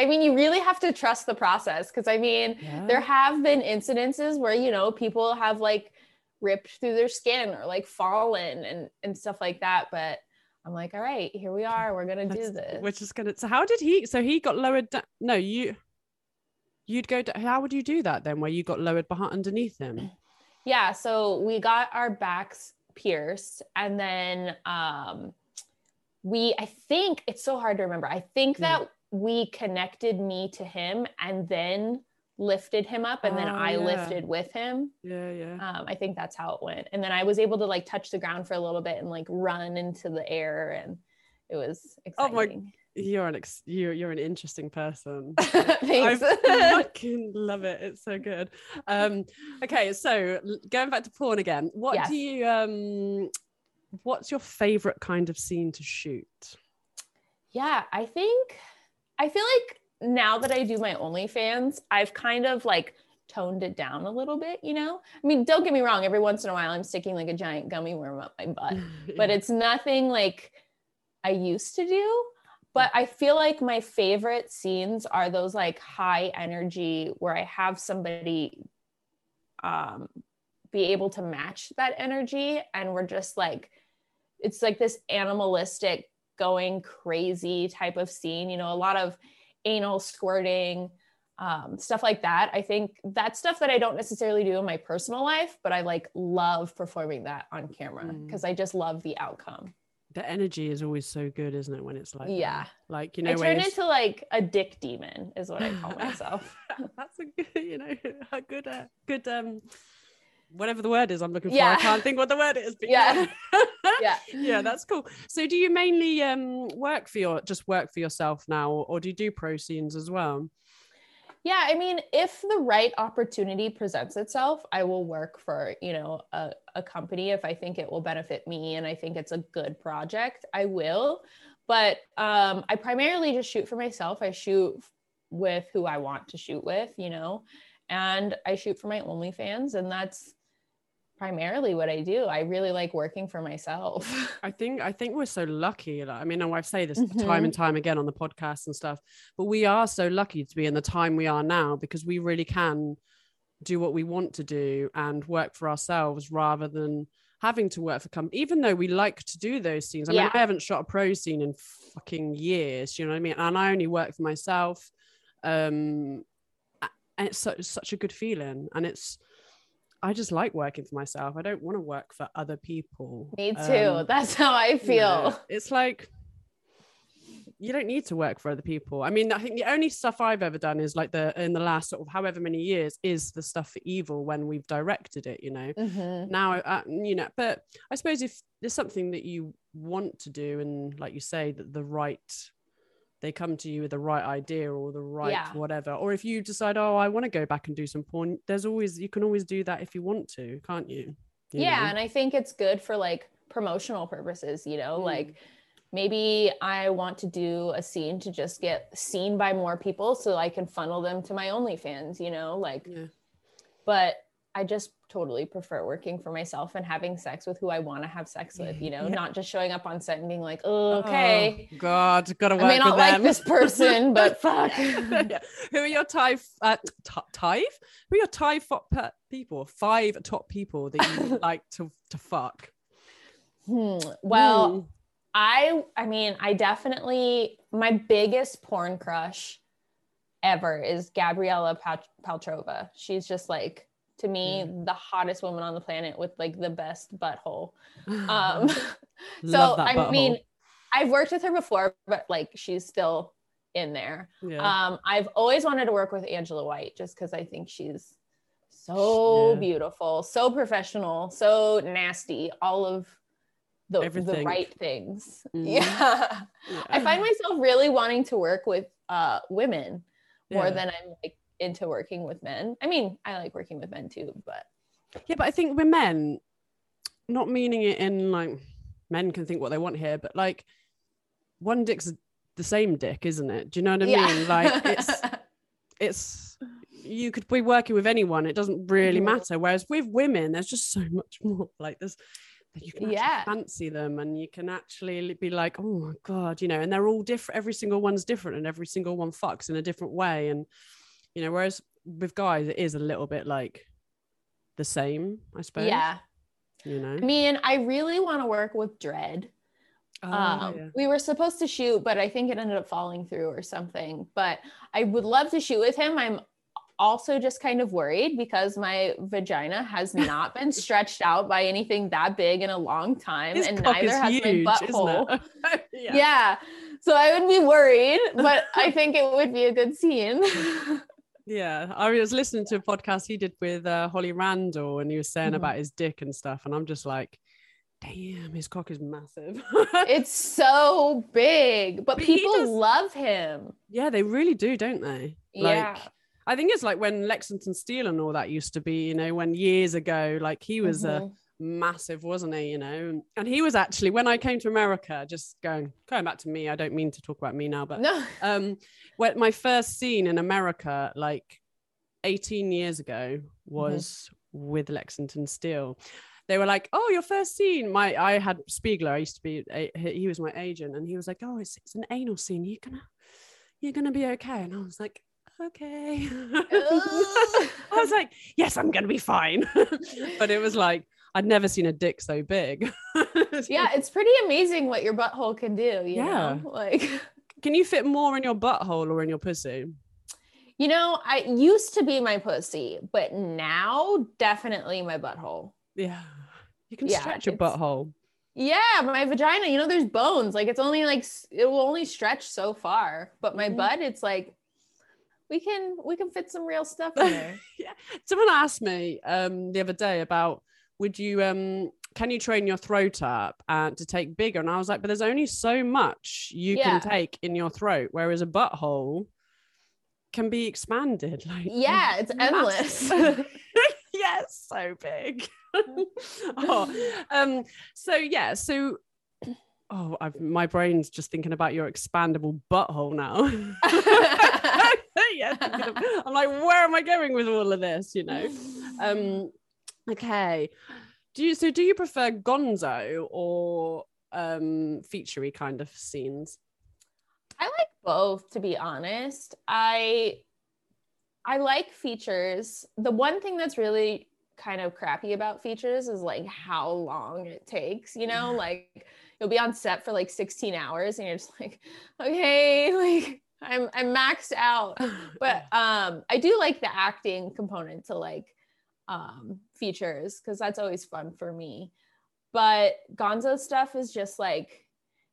I mean, you really have to trust the process because I mean, Yeah. there have been incidences where you know people have like ripped through their skin or like fallen and and stuff like that but i'm like all right here we are we're gonna do this We're just gonna. So how did he? So he got lowered down. No, you. you'd go to how would you do that then where you got lowered behind underneath him Yeah, so we got our backs pierced and then um we I think it's so hard to remember. I think Mm. that we connected me to him and then lifted him up and then Oh, I yeah. lifted with him. yeah yeah Um, I think that's how it went. And then I was able to like touch the ground for a little bit and like run into the air and it was exciting. Oh my- you're an ex- you're you're an interesting person Thanks. I fucking love it. It's so good. Um, okay, so going back to porn again, what Yes. do you um what's your favorite kind of scene to shoot? Yeah, I think I feel like now that I do my OnlyFans, I've kind of like toned it down a little bit, you know? I mean, don't get me wrong, every once in a while I'm sticking like a giant gummy worm up my butt, but it's nothing like I used to do. But I feel like my favorite scenes are those like high energy where I have somebody um be able to match that energy and we're just like it's like this animalistic going crazy type of scene you know a lot of anal squirting um, stuff like that i think that's stuff that i don't necessarily do in my personal life but i like love performing that on camera Mm. because i just love the outcome the energy is always so good, isn't it? When it's like that? Yeah. like you know, i turn into like a dick demon is what i call myself That's a good, you know, a good, uh, good, um, whatever the word is I'm looking for. Yeah. I can't think what the word is. But Yeah. yeah yeah, that's cool. So, do you mainly um work for your just work for yourself now, or, or do you do pro scenes as well? Yeah, I mean, if the right opportunity presents itself, I will work for, you know, a, a company if I think it will benefit me and I think it's a good project, I will. But um, I primarily just shoot for myself. I shoot with who I want to shoot with, you know, and I shoot for my OnlyFans, and that's primarily what I do. I really like working for myself. I think I think we're so lucky. Like, I mean, I say this Mhm. time and time again on the podcast and stuff, but we are so lucky to be in the time we are now because we really can do what we want to do and work for ourselves rather than having to work for company. Even though we like to do those scenes, I mean, Yeah. I haven't shot a pro scene in fucking years. You know what I mean? And I only work for myself. Um, and it's, so, it's such a good feeling, and it's. I just like working for myself. I don't want to work for other people. me too. Um, that's how I you feel. know, it's like you don't need to work for other people. I mean, I think the only stuff I've ever done is like the in the last sort of however many years is the stuff for evil when we've directed it. You know, Mhm. now uh, you know. But I suppose if there's something that you want to do, and like you say, that the right they come to you with the right idea or the right Yeah. whatever or if you decide oh i want to go back and do some porn there's always you can always do that if you want to can't you, You yeah know? and i think it's good for like promotional purposes you know Mm. like maybe i want to do a scene to just get seen by more people so i can funnel them to my onlyfans you know like yeah but i just totally prefer working for myself and having sex with who i want to have sex with you know Yeah. not just showing up on set and being like oh okay Oh, God, gotta work i may not like them. this person but fuck Yeah. Who are your Thai, uh, t- Thai? Who are your Thai fo- pe- people? Five top people that you like to, to fuck. Hmm, well Ooh. I I mean, I definitely my biggest porn crush ever is Gabriella Pat- Paltrova. She's just like to me the hottest woman on the planet with like the best butthole. Um so I mean. I've worked with her before but like she's still in there. yeah. Um I've always wanted to work with Angela White just cuz I think she's so Yeah. beautiful, so professional, so nasty, all of the, the right things. Mhm. Yeah. Yeah. I find myself really wanting to work with uh, women more than I'm like into working with men. I mean, I like working with men too, but Yeah, but I think with men, not meaning it in like men can think what they want here, but like one dick's the same dick, isn't it? Do you know what I mean? Like it's it's you could be working with anyone, it doesn't really matter. Whereas with women, there's just so much more. Like there's you can actually Yeah. fancy them and you can actually be like, oh my god, you know, and they're all different. Every single one's different, and every single one fucks in a different way. And you know, whereas with guys, it is a little bit like the same, I suppose. yeah. You know. I mean, I really want to work with Dredd. Oh, um, yeah. We were supposed to shoot, but I think it ended up falling through or something. But I would love to shoot with him. I'm also just kind of worried because my vagina has not been stretched out by anything that big in a long time, His and neither has huge, my butthole. yeah. yeah. So I would be worried, but I think it would be a good scene. Yeah, I was listening to a podcast he did with uh, Holly Randall, and he was saying Mhm. about his dick and stuff, and I'm just like, damn, his cock is massive. it's so big, but But people does- love him. yeah, they really do, don't they? yeah. Like, I think it's like when Lexington Steele and all that used to be, you know, when years ago, like he was a Mhm. Massive, wasn't he? You know, and he was actually when I came to America, just going going back to me. I don't mean to talk about me now, but no. um when my first scene in america like 18 years ago was with lexington steele. They were like oh your first scene. My i had spiegler i used to be he was my agent and he was like oh it's, it's an anal scene. You're gonna you're gonna be okay. And i was like okay. I was like yes i'm gonna be fine. But it was like i'd never seen a dick so big yeah, it's pretty amazing what your butthole can do, you Yeah. know? Like can you fit more in your butthole or in your pussy You know, I used to be my pussy, but now definitely my butthole. Yeah. You can Yeah, stretch your butthole. Yeah, my vagina, you know, there's bones. Like it's only like it will only stretch so far, but my Mhm. butt, it's like we can we can fit some real stuff in there. yeah. Someone asked me um the other day about would you um can you train your throat up and to take bigger? And I was like, but there's only so much you Yeah. can take in your throat, whereas a butthole can be expanded. Like Yeah, it's endless. it's so big. oh, um, so yeah, so oh, I've, my brain's just thinking about your expandable butthole now. yeah, of- I'm like, where am I going with all of this? You know. Um, okay. Do you so do you prefer gonzo or um featurey kind of scenes? I like both, to be honest. I I like features. The one thing that's really kind of crappy about features is like how long it takes, you know, like you'll be on set for like 16 hours and you're just like, okay, like I'm I'm maxed out. But um I do like the acting component to like um features because that's always fun for me. But Gonzo stuff is just like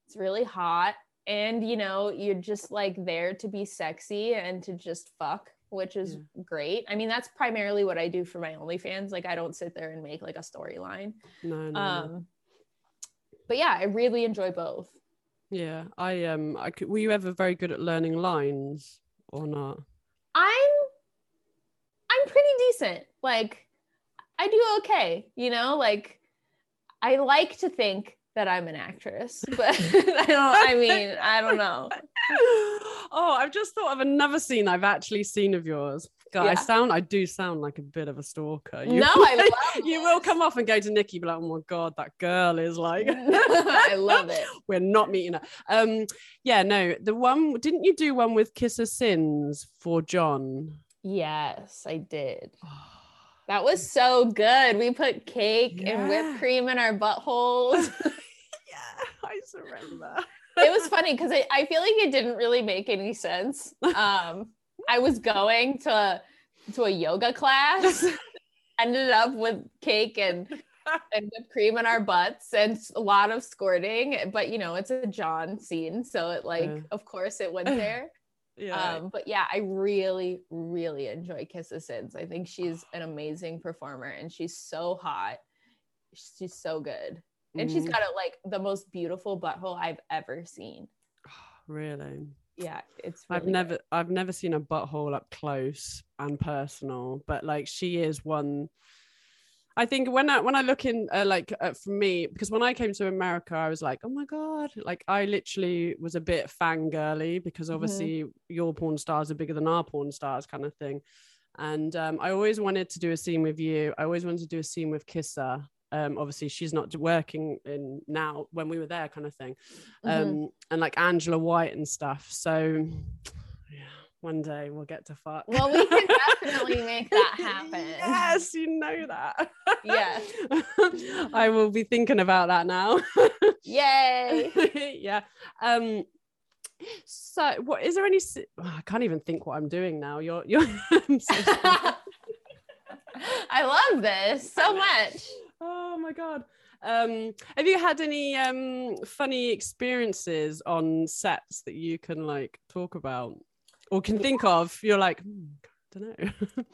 it's really hot and you know you're just like there to be sexy and to just fuck which is great i mean that's primarily what i do for my onlyfans like i don't sit there and make like a storyline no, no, no. um but yeah i really enjoy both Yeah, I um, I could, were you ever very good at learning lines or not? i'm i'm pretty decent like i do okay you know like i like to think that i'm an actress but i don't i mean i don't know oh, I've just thought of another scene I've actually seen of yours. God, I sound, I do sound like a bit of a stalker. You, no i love you will come off and go to Nikki, be like, oh my god, that girl is like, i love it We're not meeting her. Um, yeah, no, the one didn't you do one with Kissa Sins for John? yes i did That was so good. We put cake and whipped cream in our buttholes. yeah, I surrender. it was funny because I, I feel like it didn't really make any sense. Um, I was going to to a yoga class, ended up with cake and and whipped cream in our butts and a lot of squirting. But you know, it's a John scene, so it like, Yeah. of course, it went there. Yeah, Um, but yeah, I really, really enjoy Kissa Sins. I think she's an amazing performer and she's so hot. She's so good. And she's got a, like the most beautiful butthole I've ever seen. really. Yeah, it's I've really never I've never seen a butthole up close and personal, but like she is one. I think when I when I look in uh, like uh, for me because when I came to America I was like oh my god like I literally was a bit fangirly because obviously your porn stars are bigger than our porn stars kind of thing, and um, I always wanted to do a scene with you. I always wanted to do a scene with Kissa. Um, obviously she's not working in now when we were there kind of thing Mhm. um and like Angela White and stuff. So yeah, one day we'll get to fuck. Well, we can definitely make that happen. yes, you know that. Yes. I will be thinking about that now. Yay. yeah. Um So, what is there any? oh, I can't even think what I'm doing now. You're, you're. So. I love this so much. oh my god. Um, have you had any um funny experiences on sets that you can like talk about or can think of? You're like, hmm, don't know.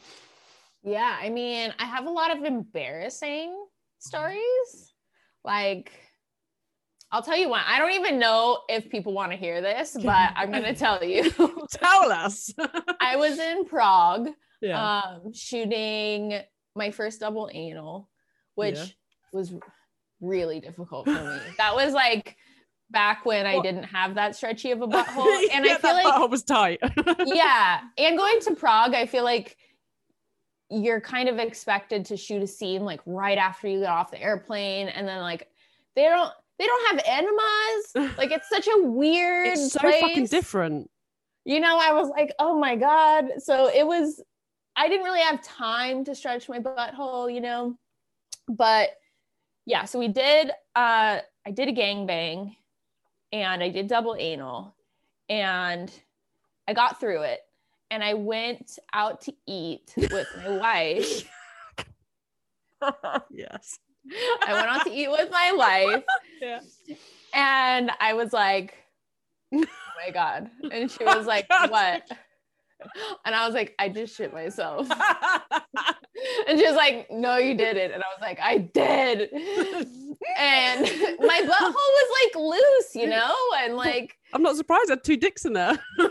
Yeah, I mean, I have a lot of embarrassing stories. Like, I'll tell you one. I don't even know if people want to hear this, but I'm going to tell you. Tell us. I was in Prague yeah. um, shooting my first double anal, which Yeah. was really difficult for me. that was like back when I didn't have that stretchy of a butthole. And I feel like butthole was tight. yeah and going to prague i feel like you're kind of expected to shoot a scene like right after you get off the airplane and then like they don't they don't have enemas like it's such a weird it's so place. fucking different. you know i was like oh my god so it was i didn't really have time to stretch my butthole you know but yeah so we did uh i did a gangbang and i did double anal and i got through it and i went out to eat with my wife yes. i went out to eat with my wife Yeah. and i was like oh my god and she was like what and i was like i just shit myself and she was like no you didn't and i was like i did and my butthole was like loose you know and like I'm not surprised. I had two dicks in there. yeah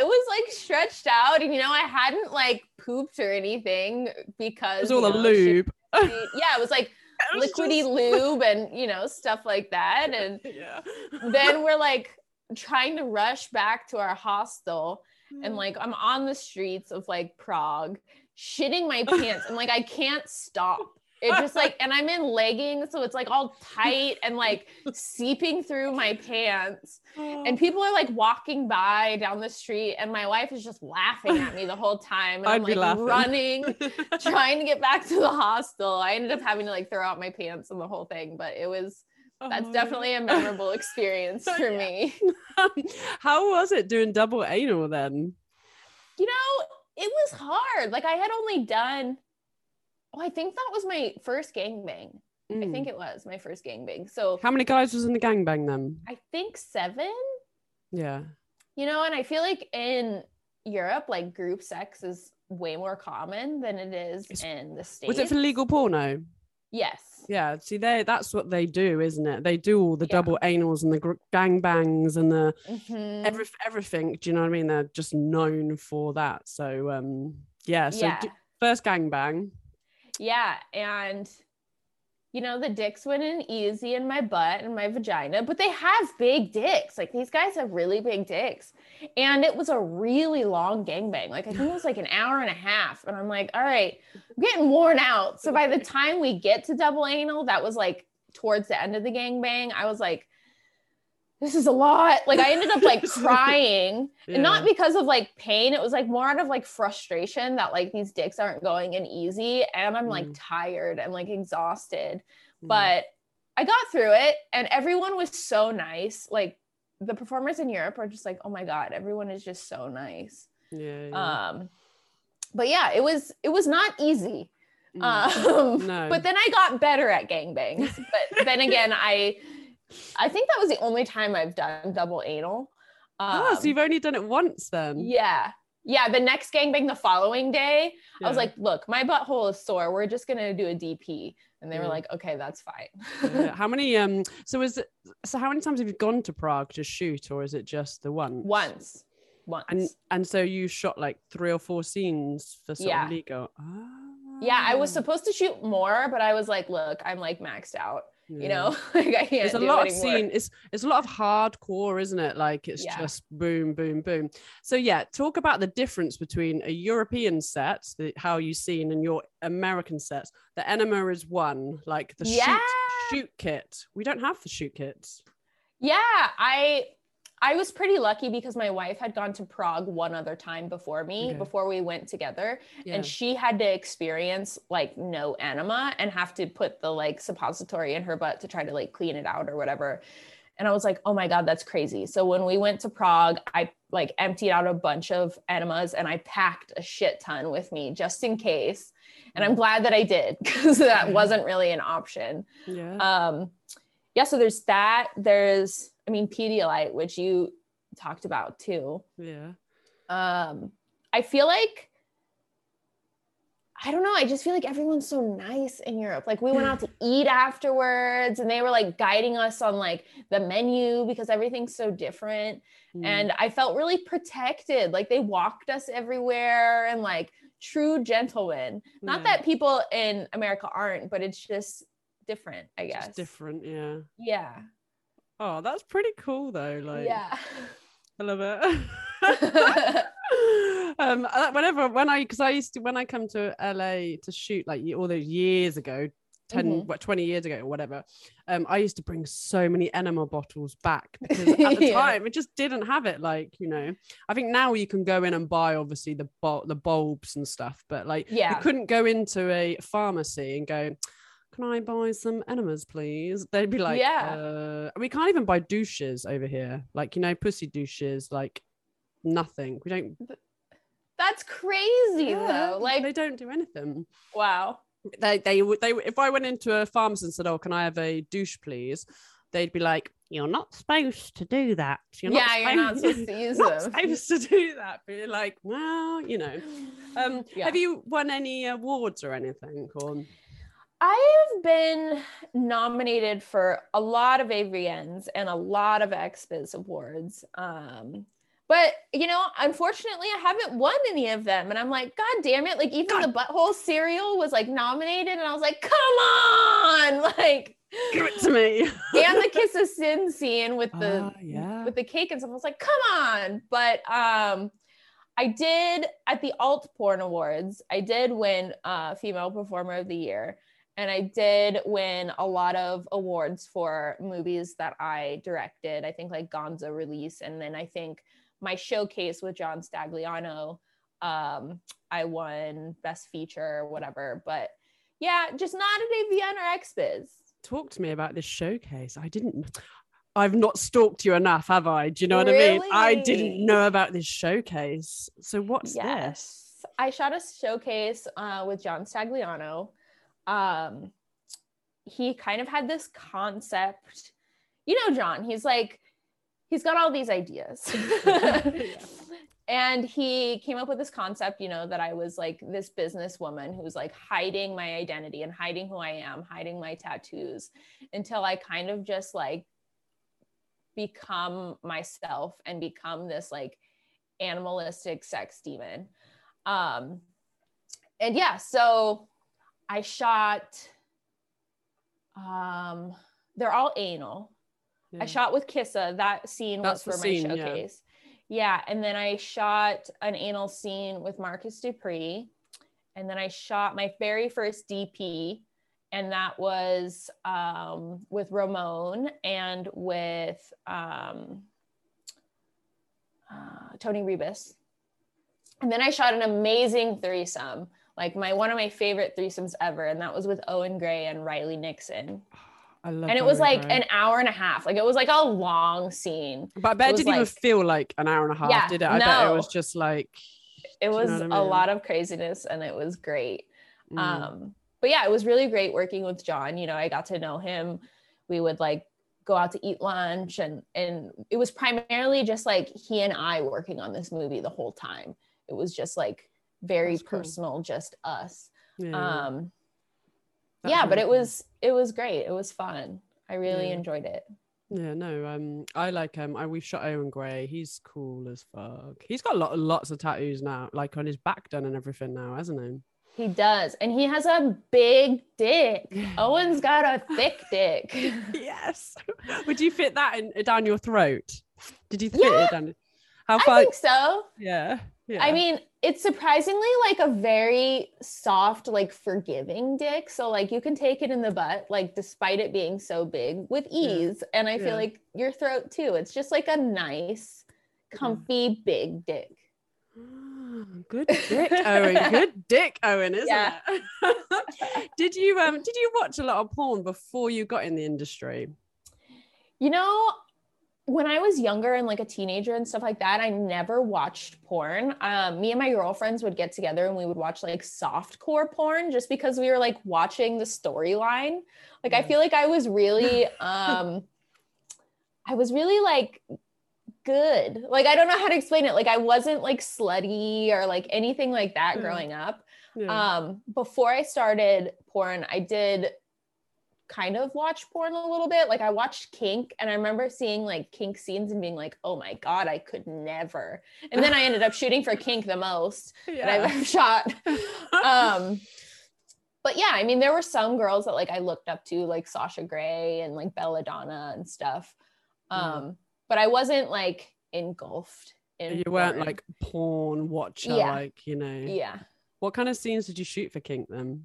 it was like stretched out and you know i hadn't like pooped or anything because It was all you know, she- lube. yeah it was like liquidy just- lube and you know stuff like that and Yeah. then we're like trying to rush back to our hostel and mm-hmm. like I'm on the streets of like Prague, shitting my pants, and like I can't stop. It just like, and I'm in leggings, so it's like all tight and like seeping through my pants. And oh. people are like walking by down the street, and my wife is just laughing at me the whole time. And I'd I'm be like laughing. running, trying to get back to the hostel. I ended up having to like throw out my pants and the whole thing, but it was Oh that's definitely a memorable experience for me. How was it doing double anal then? You know, it was hard. Like I had only done, oh, I think that was my first gangbang. I Mm. think it was my first gangbang. So How many guys was in the gangbang then? I think seven, Yeah. you know, and I feel like in Europe, like group sex is way more common than it is It's- in the States. Was it for LegalPorno? Yes. Yeah. See, they that's what they do, isn't it? They do all the Yeah. double anals and the gr- gangbangs and the Mhm. every, everything. Do you know what I mean? They're just known for that. So um yeah. So yeah. d- first gangbang. Yeah. And, you know, the dicks went in easy in my butt and my vagina, but they have big dicks. Like these guys have really big dicks. And it was a really long gangbang. Like I think it was like an hour and a half. And I'm like, all right, I'm getting worn out. So by the time we get to double anal, that was like towards the end of the gangbang, I was like, this is a lot. Like I ended up like crying and not because of like pain it was like more out of like frustration that like these dicks aren't going in easy and i'm like Mm. tired and like exhausted Mm. but i got through it and everyone was so nice like the performers in europe are just like oh my god everyone is just so nice yeah. yeah. um but yeah it was it was not easy Mm. um No. but then i got better at gangbangs but then again i i think that was the only time i've done double anal oh, Um, so you've only done it once then? yeah. Yeah. The next gangbang the following day, I was like, look, my butthole is sore. We're just gonna do a DP. And they were like, okay, that's fine. Yeah. How many um so is it so how many times have you gone to Prague to shoot or is it just the one? Once. Once. And and so you shot like three or four scenes for sort Yeah. of legal. yeah, I was Ah. supposed to shoot more, but I was like, look, I'm like maxed out. You know, like I can't It's a lot of scene. It's it's a lot of hardcore, isn't it? Like it's Yeah. just boom, boom, boom. So yeah, talk about the difference between a European set, the, how you seen, and your American sets. The enema is one, like the Yeah. shoot shoot kit. We don't have the shoot kits. Yeah, I I was pretty lucky because my wife had gone to Prague one other time before me, Okay. before we went together. Yeah. and she had to experience like no enema and have to put the like suppository in her butt to try to like clean it out or whatever And I was like, oh my God, that's crazy. So when we went to Prague, I like emptied out a bunch of enemas and I packed a shit ton with me just in case. And I'm glad that I did because that wasn't really an option. Yeah. Um, yeah, so there's that. There's, I mean, Pedialyte, which you talked about too. yeah. Um, I feel like I don't know. I just feel like everyone's so nice in Europe. Like we went out to eat afterwards and they were like guiding us on like the menu because everything's so different. Mm. And I felt really protected. Like they walked us everywhere and like true gentlemen. Not Yeah. that people in America aren't, but it's just different, I guess. Just different. Yeah. Yeah. Oh, that's pretty cool though. Like, yeah. I love it. um, whenever when I because I used to when I come to LA to shoot like all those years ago, 10 Mhm. what 20 years ago or whatever, um, I used to bring so many enema bottles back because at the Yeah. time it just didn't have it. Like you know, I think now you can go in and buy obviously the bul- the bulbs and stuff, but like Yeah. you couldn't go into a pharmacy and go. Can I buy some enemas, please? They'd be like, Yeah. uh, we can't even buy douches over here. Like, you know, pussy douches, like nothing. We don't That's crazy Yeah, though. Like, they don't do anything. wow. They they would they if I went into a pharmacy and said, "Oh, can I have a douche, please?" They'd be like, "You're not supposed to do that. You're yeah, not you're not supposed to use not them. supposed to do that." But you're like, well, you know. Um, Yeah. have you won any awards or anything? Or I've been nominated for a lot of AVNs and a lot of XBiz awards. Um, but you know, unfortunately, I haven't won any of them. And I'm like, God damn it. Like, even God. the butthole cereal was like nominated, and I was like, come on, like give it to me. and the Kissa Sins scene with the Ah, yeah. with the cake and stuff. I was like, come on. But um I did at the Alt Porn Awards, I did win uh female performer of the year. And I did win a lot of awards for movies that I directed. I think like Gonzo release. And then I think my showcase with John Stagliano, um, I won best feature or whatever. But yeah, just not at AVN or XBiz. Talk to me about this showcase. I didn't. I've not stalked you enough, have I? Do you know what I mean? I didn't know about this showcase. So what's this? I shot a showcase uh, with John Stagliano. Um, he kind of had this concept. You know, John, he's like, he's got all these ideas. and he came up with this concept, you know, that I was like this businesswoman who's like hiding my identity and hiding who I am, hiding my tattoos until I kind of just like become myself and become this like animalistic sex demon. Um, and yeah, so I shot. Um, they're all anal. Yeah. I shot with Kissa. That scene That's was for my scene, yeah. showcase. Yeah. and then I shot an anal scene with Marcus Dupree, and then I shot my very first DP, and that was um, with Ramon and with um, uh, Toni Ribas. And then I shot an amazing threesome, like my one of my favorite threesomes ever, and that was with Owen Gray and Riley Nixon. I love And it was like Gray. an hour and a half. Like it was like a long scene. But I bet it it didn't even feel like an hour and a half, Yeah, did it? I bet it was just like. It you know was I a mean? lot of craziness and it was great. mm. Um, but yeah, it was really great working with John. You know, I got to know him. We would like go out to eat lunch and and it was primarily just like he and I working on this movie the whole time. It was just like very That's cool. personal, just us. yeah. Um yeah, but it was it was great. It was fun. I really Yeah. enjoyed it. Yeah, no, um, I like um, I we've shot Owen Gray. He's cool as fuck. He's got a lot, lots of tattoos now, like on his back done and everything now, hasn't he? He does. And he has a big dick. Owen's got a thick dick. yes. Would you fit that in, down your throat? Did you fit Yeah. it down? How far? I think so. yeah, yeah. I mean, it's surprisingly like a very soft, like forgiving dick. So like you can take it in the butt, like despite it being so big with ease. And I feel Yeah. like your throat too. It's just like a nice, comfy, big dick. Good dick, Owen. Good dick, Owen, isn't Yeah. it? did you um did you watch a lot of porn before you got in the industry? You know, when I was younger and like a teenager and stuff like that, I never watched porn. Um, me and my girlfriends would get together and we would watch like soft core porn just because we were like watching the storyline. Like, I feel like I was really, um, I was really like good. Like, I don't know how to explain it. Like, I wasn't like slutty or like anything like that Yeah. growing up. Yeah. Um, before I started porn, I did kind of watch porn a little bit. Like I watched Kink and I remember seeing like Kink scenes and being like, oh my God, I could never. And then I ended up shooting for Kink the most that I've ever shot. Um, but yeah, I mean, there were some girls that like I looked up to, like Sasha Grey and like Belladonna and stuff. Yeah. Um, but I wasn't like engulfed in you weren't like porn watcher, Yeah. like you know. yeah. What kind of scenes did you shoot for Kink then?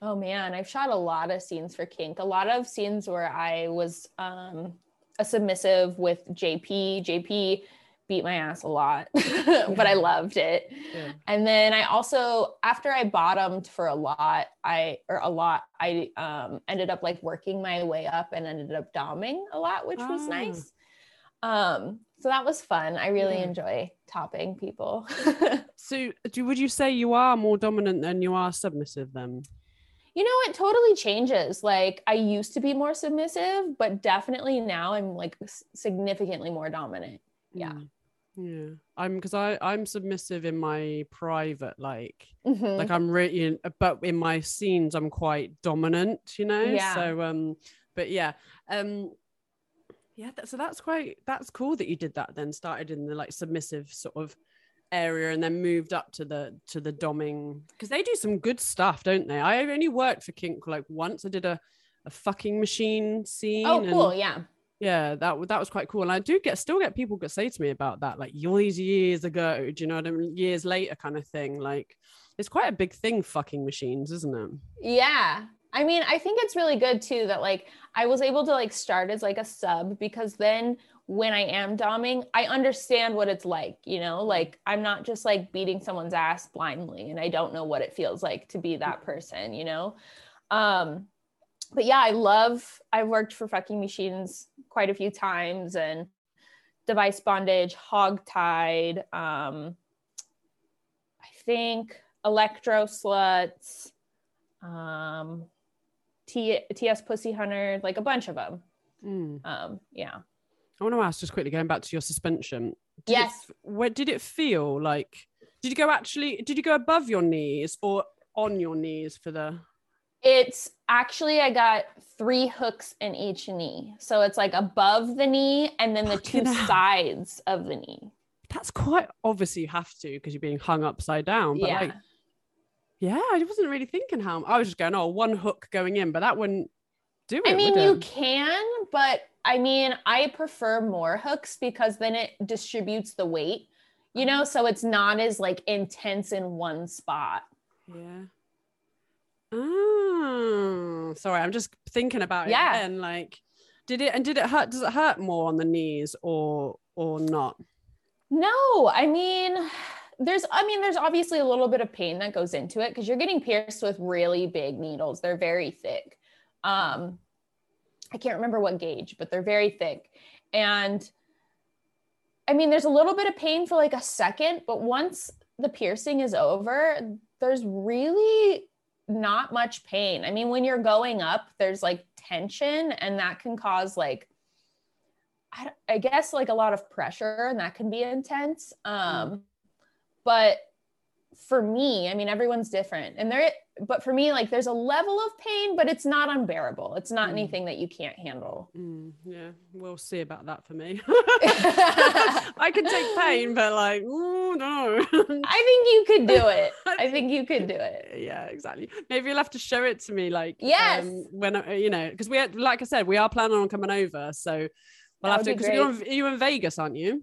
Oh man, I've shot a lot of scenes for kink. A lot of scenes where I was um a submissive with JP. JP beat my ass a lot, but I loved it. Yeah. And then I also after I bottomed for a lot, I or a lot, I um ended up like working my way up and ended up doming a lot, which was Ah. nice. Um so that was fun. I really Yeah. enjoy topping people. So, do, would you say you are more dominant than you are submissive then? You know, it totally changes. Like I used to be more submissive, but definitely now I'm like significantly more dominant. Yeah. Mm. Yeah. I'm because I I'm submissive in my private like Mhm. like I'm really but in my scenes I'm quite dominant, you know. Yeah. So um but yeah. Um yeah, that, so that's quite that's cool that you did that then started in the like submissive sort of area and then moved up to the to the doming because they do some good stuff don't they i only worked for kink like once i did a a fucking machine scene oh, and- cool. Yeah. yeah that that was quite cool and i do get still get people that say to me about that like these years ago do you know what i mean years later kind of thing like it's quite a big thing fucking machines isn't it Yeah. I mean, I think it's really good too that like I was able to like start as like a sub because then when I am doming, I understand what it's like, you know, like I'm not just like beating someone's ass blindly and I don't know what it feels like to be that person, you know. Um but yeah, I love I've worked for fucking machines quite a few times and device bondage, hogtied, um I think electro sluts um T- ts pussy hunter like a bunch of them Mm. um yeah i want to ask just quickly going back to your suspension. Did Yes. it, where did it feel like did you go actually did you go above your knees or on your knees for the? It's actually i got three hooks in each knee. So it's like above the knee and then the two hell. sides of the knee. That's quite obviously you have to because you're being hung upside down but yeah. like yeah i wasn't really thinking how i was just going oh one hook going in but that wouldn't do it i mean you can but i mean i prefer more hooks because then it distributes the weight you know so it's not as like intense in one spot Yeah. Oh, sorry. I'm just thinking about it. Yeah. And like, did it and did it hurt? Does it hurt more on the knees or or not? No, I mean, there's, I mean, there's obviously a little bit of pain that goes into it because you're getting pierced with really big needles. They're very thick. Um, I can't remember what gauge, but they're very thick. And I mean, there's a little bit of pain for like a second, but once the piercing is over, there's really not much pain. I mean, when you're going up, there's like tension, and that can cause like I, I guess like a lot of pressure and that can be intense. Um, but for me, I mean, everyone's different and there, but for me, like there's a level of pain, but it's not unbearable. It's not Mm. anything that you can't handle. Mm, yeah, we'll see about that for me. I can take pain, but like, ooh, no. I think you could do it. I think you could do it. yeah, exactly. Maybe you'll have to show it to me, like, Yes. um, when I- you know, because we, had, like I said, we are planning on coming over, so we'll That have to. Because you're, in- you're in Vegas, aren't you?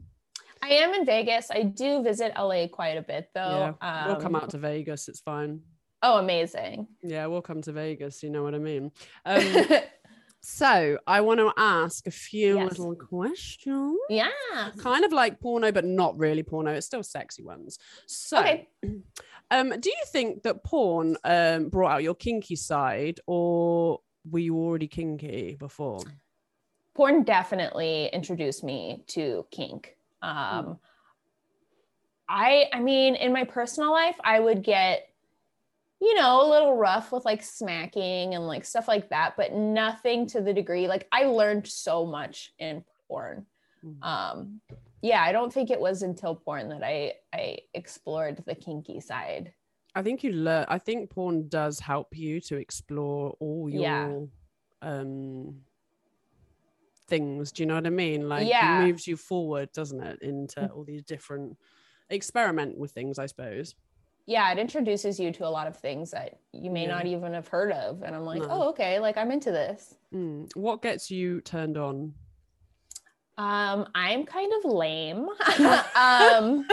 I am in Vegas. I do visit LA quite a bit though. yeah, we'll come Um, out to Vegas. It's fine. Oh, amazing. Yeah, we'll come to Vegas. You know what I mean. Um, so I want to ask a few Yes. little questions, yeah. kind of like porno, but not really porno. It's still sexy ones. So, Okay. um, do you think that porn um brought out your kinky side, or were you already kinky before? porn definitely introduced me to kink. Um, mm. I I mean, in my personal life, I would get you know, a little rough with like smacking and like stuff like that, but nothing to the degree like I learned so much in porn. Mm. Um yeah, I don't think it was until porn that I I explored the kinky side. I think you learn I think porn does help you to explore all your yeah. um things. Do you know what I mean? Like yeah. it moves you forward, doesn't it, into mm. all these different experiment with things, I suppose. Yeah, it introduces you to a lot of things that you may yeah. not even have heard of. And I'm like, no. oh, okay, like I'm into this. Mm. What gets you turned on? Um, I'm kind of lame. um,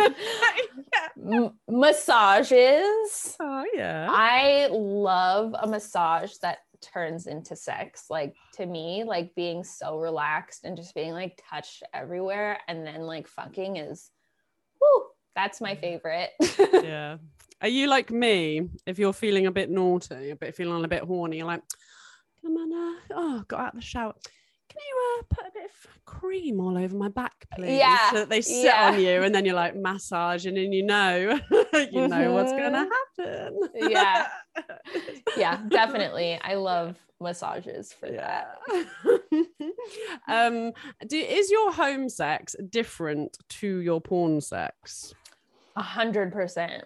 m- massages. Oh yeah. I love a massage that turns into sex. Like to me, like being so relaxed and just being like touched everywhere, and then like fucking is, whoo, that's my favorite. yeah. Are you like me? If you're feeling a bit naughty, a bit feeling a bit horny, you're like, come on, uh, oh, got out the shower can you uh, put a bit of cream all over my back, please? Yeah. So that they sit yeah. on you and then you're like massaging and you know, you know what's going to happen. yeah. Yeah, definitely. I love massages for yeah. that. um, do, is your home sex different to your porn sex? A hundred percent.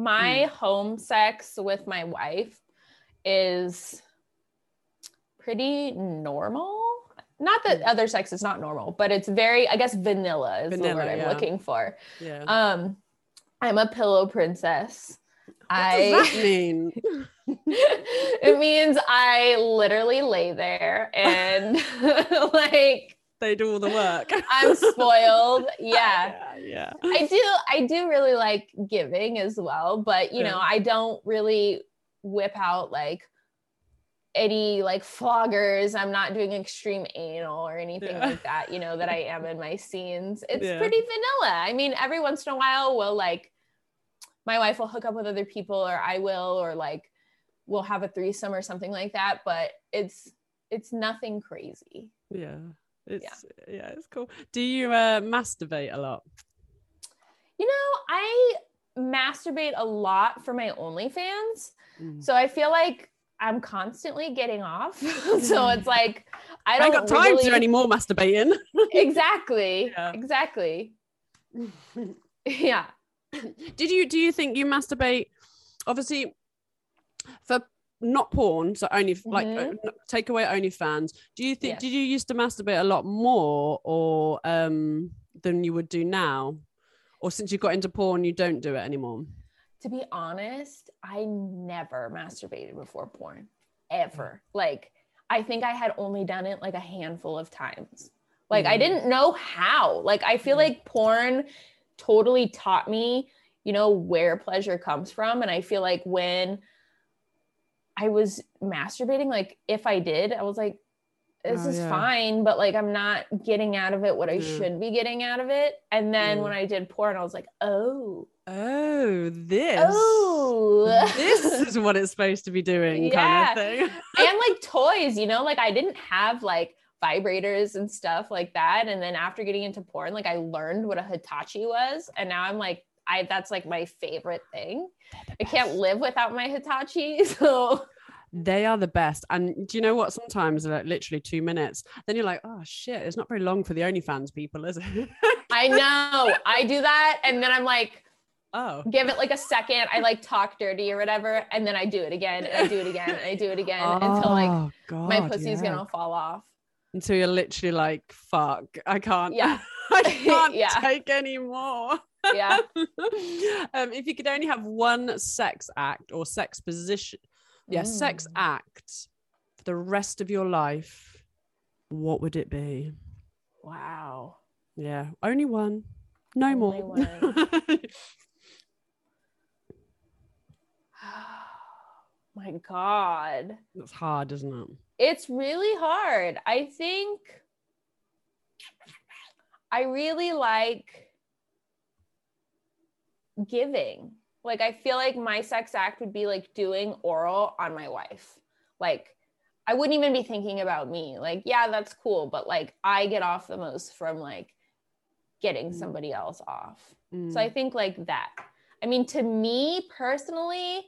My mm. home sex with my wife is pretty normal not that other sex is not normal, but it's very, I guess, vanilla is vanilla, the word I'm yeah. looking for. Yeah. Um, I'm a pillow princess. What I, does that mean? it means I literally lay there and like they do all the work. I'm spoiled. Yeah. yeah. yeah. I do I do really like giving as well, but you yeah. know, I don't really whip out like any like floggers. I'm not doing extreme anal or anything yeah. like that, you know, that I am in my scenes. It's pretty vanilla. I mean, every once in a while we'll like my wife will hook up with other people or I will or like we'll have a threesome or something like that, but it's it's nothing crazy. Yeah. It's yeah, yeah it's cool. Do you uh masturbate a lot? You know, I masturbate a lot for my OnlyFans. Mm. So I feel like I'm constantly getting off. so it's like I don't I got time really... to do any more masturbating. exactly. Yeah. Exactly. yeah. Did you do you think you masturbate obviously for not porn, so only mm-hmm. like uh, take away OnlyFans. Do you think did you used to masturbate a lot more or um than you would do now? Or since you got into porn you don't do it anymore? to be honest, I never masturbated before porn, ever. Like, I think I had only done it like a handful of times. Like, mm. I didn't know how. Like, I feel mm. like porn totally taught me, you know, where pleasure comes from. And I feel like when I was masturbating, like, if I did, I was like, this oh, is yeah. fine, but like I'm not getting out of it what I yeah. should be getting out of it. And then yeah. when I did porn, I was like, oh, oh, this, oh, this is what it's supposed to be doing, yeah. kind of thing. and like toys, you know, like I didn't have like vibrators and stuff like that. And then after getting into porn, like I learned what a Hitachi was, and now I'm like, I that's like my favorite thing. I can't live without my Hitachi, so they are the best. And do you know what? Sometimes like literally two minutes. Then you're like, oh shit, it's not very long for the OnlyFans people, is it? I know. I do that. And then I'm like, oh, give it like a second. I like talk dirty or whatever. And then I do it again. And I do it again. And I do it again oh, until like oh, God, my pussy's yeah. gonna fall off. Until you're literally like, fuck, I can't. Yeah. I can't yeah. take any more. Yeah. um, if you could only have one sex act or sex position yeah, mm. sex act for the rest of your life, what would it be? Wow. Yeah, only one. No only more. One. My God. It's hard, isn't it? It's really hard. I think I really like giving. Like I feel like my sex act would be like doing oral on my wife. Like I wouldn't even be thinking about me. Like, yeah, that's cool, but like I get off the most from like getting Mm. somebody else off. Mm. So I think like that. I mean, to me personally,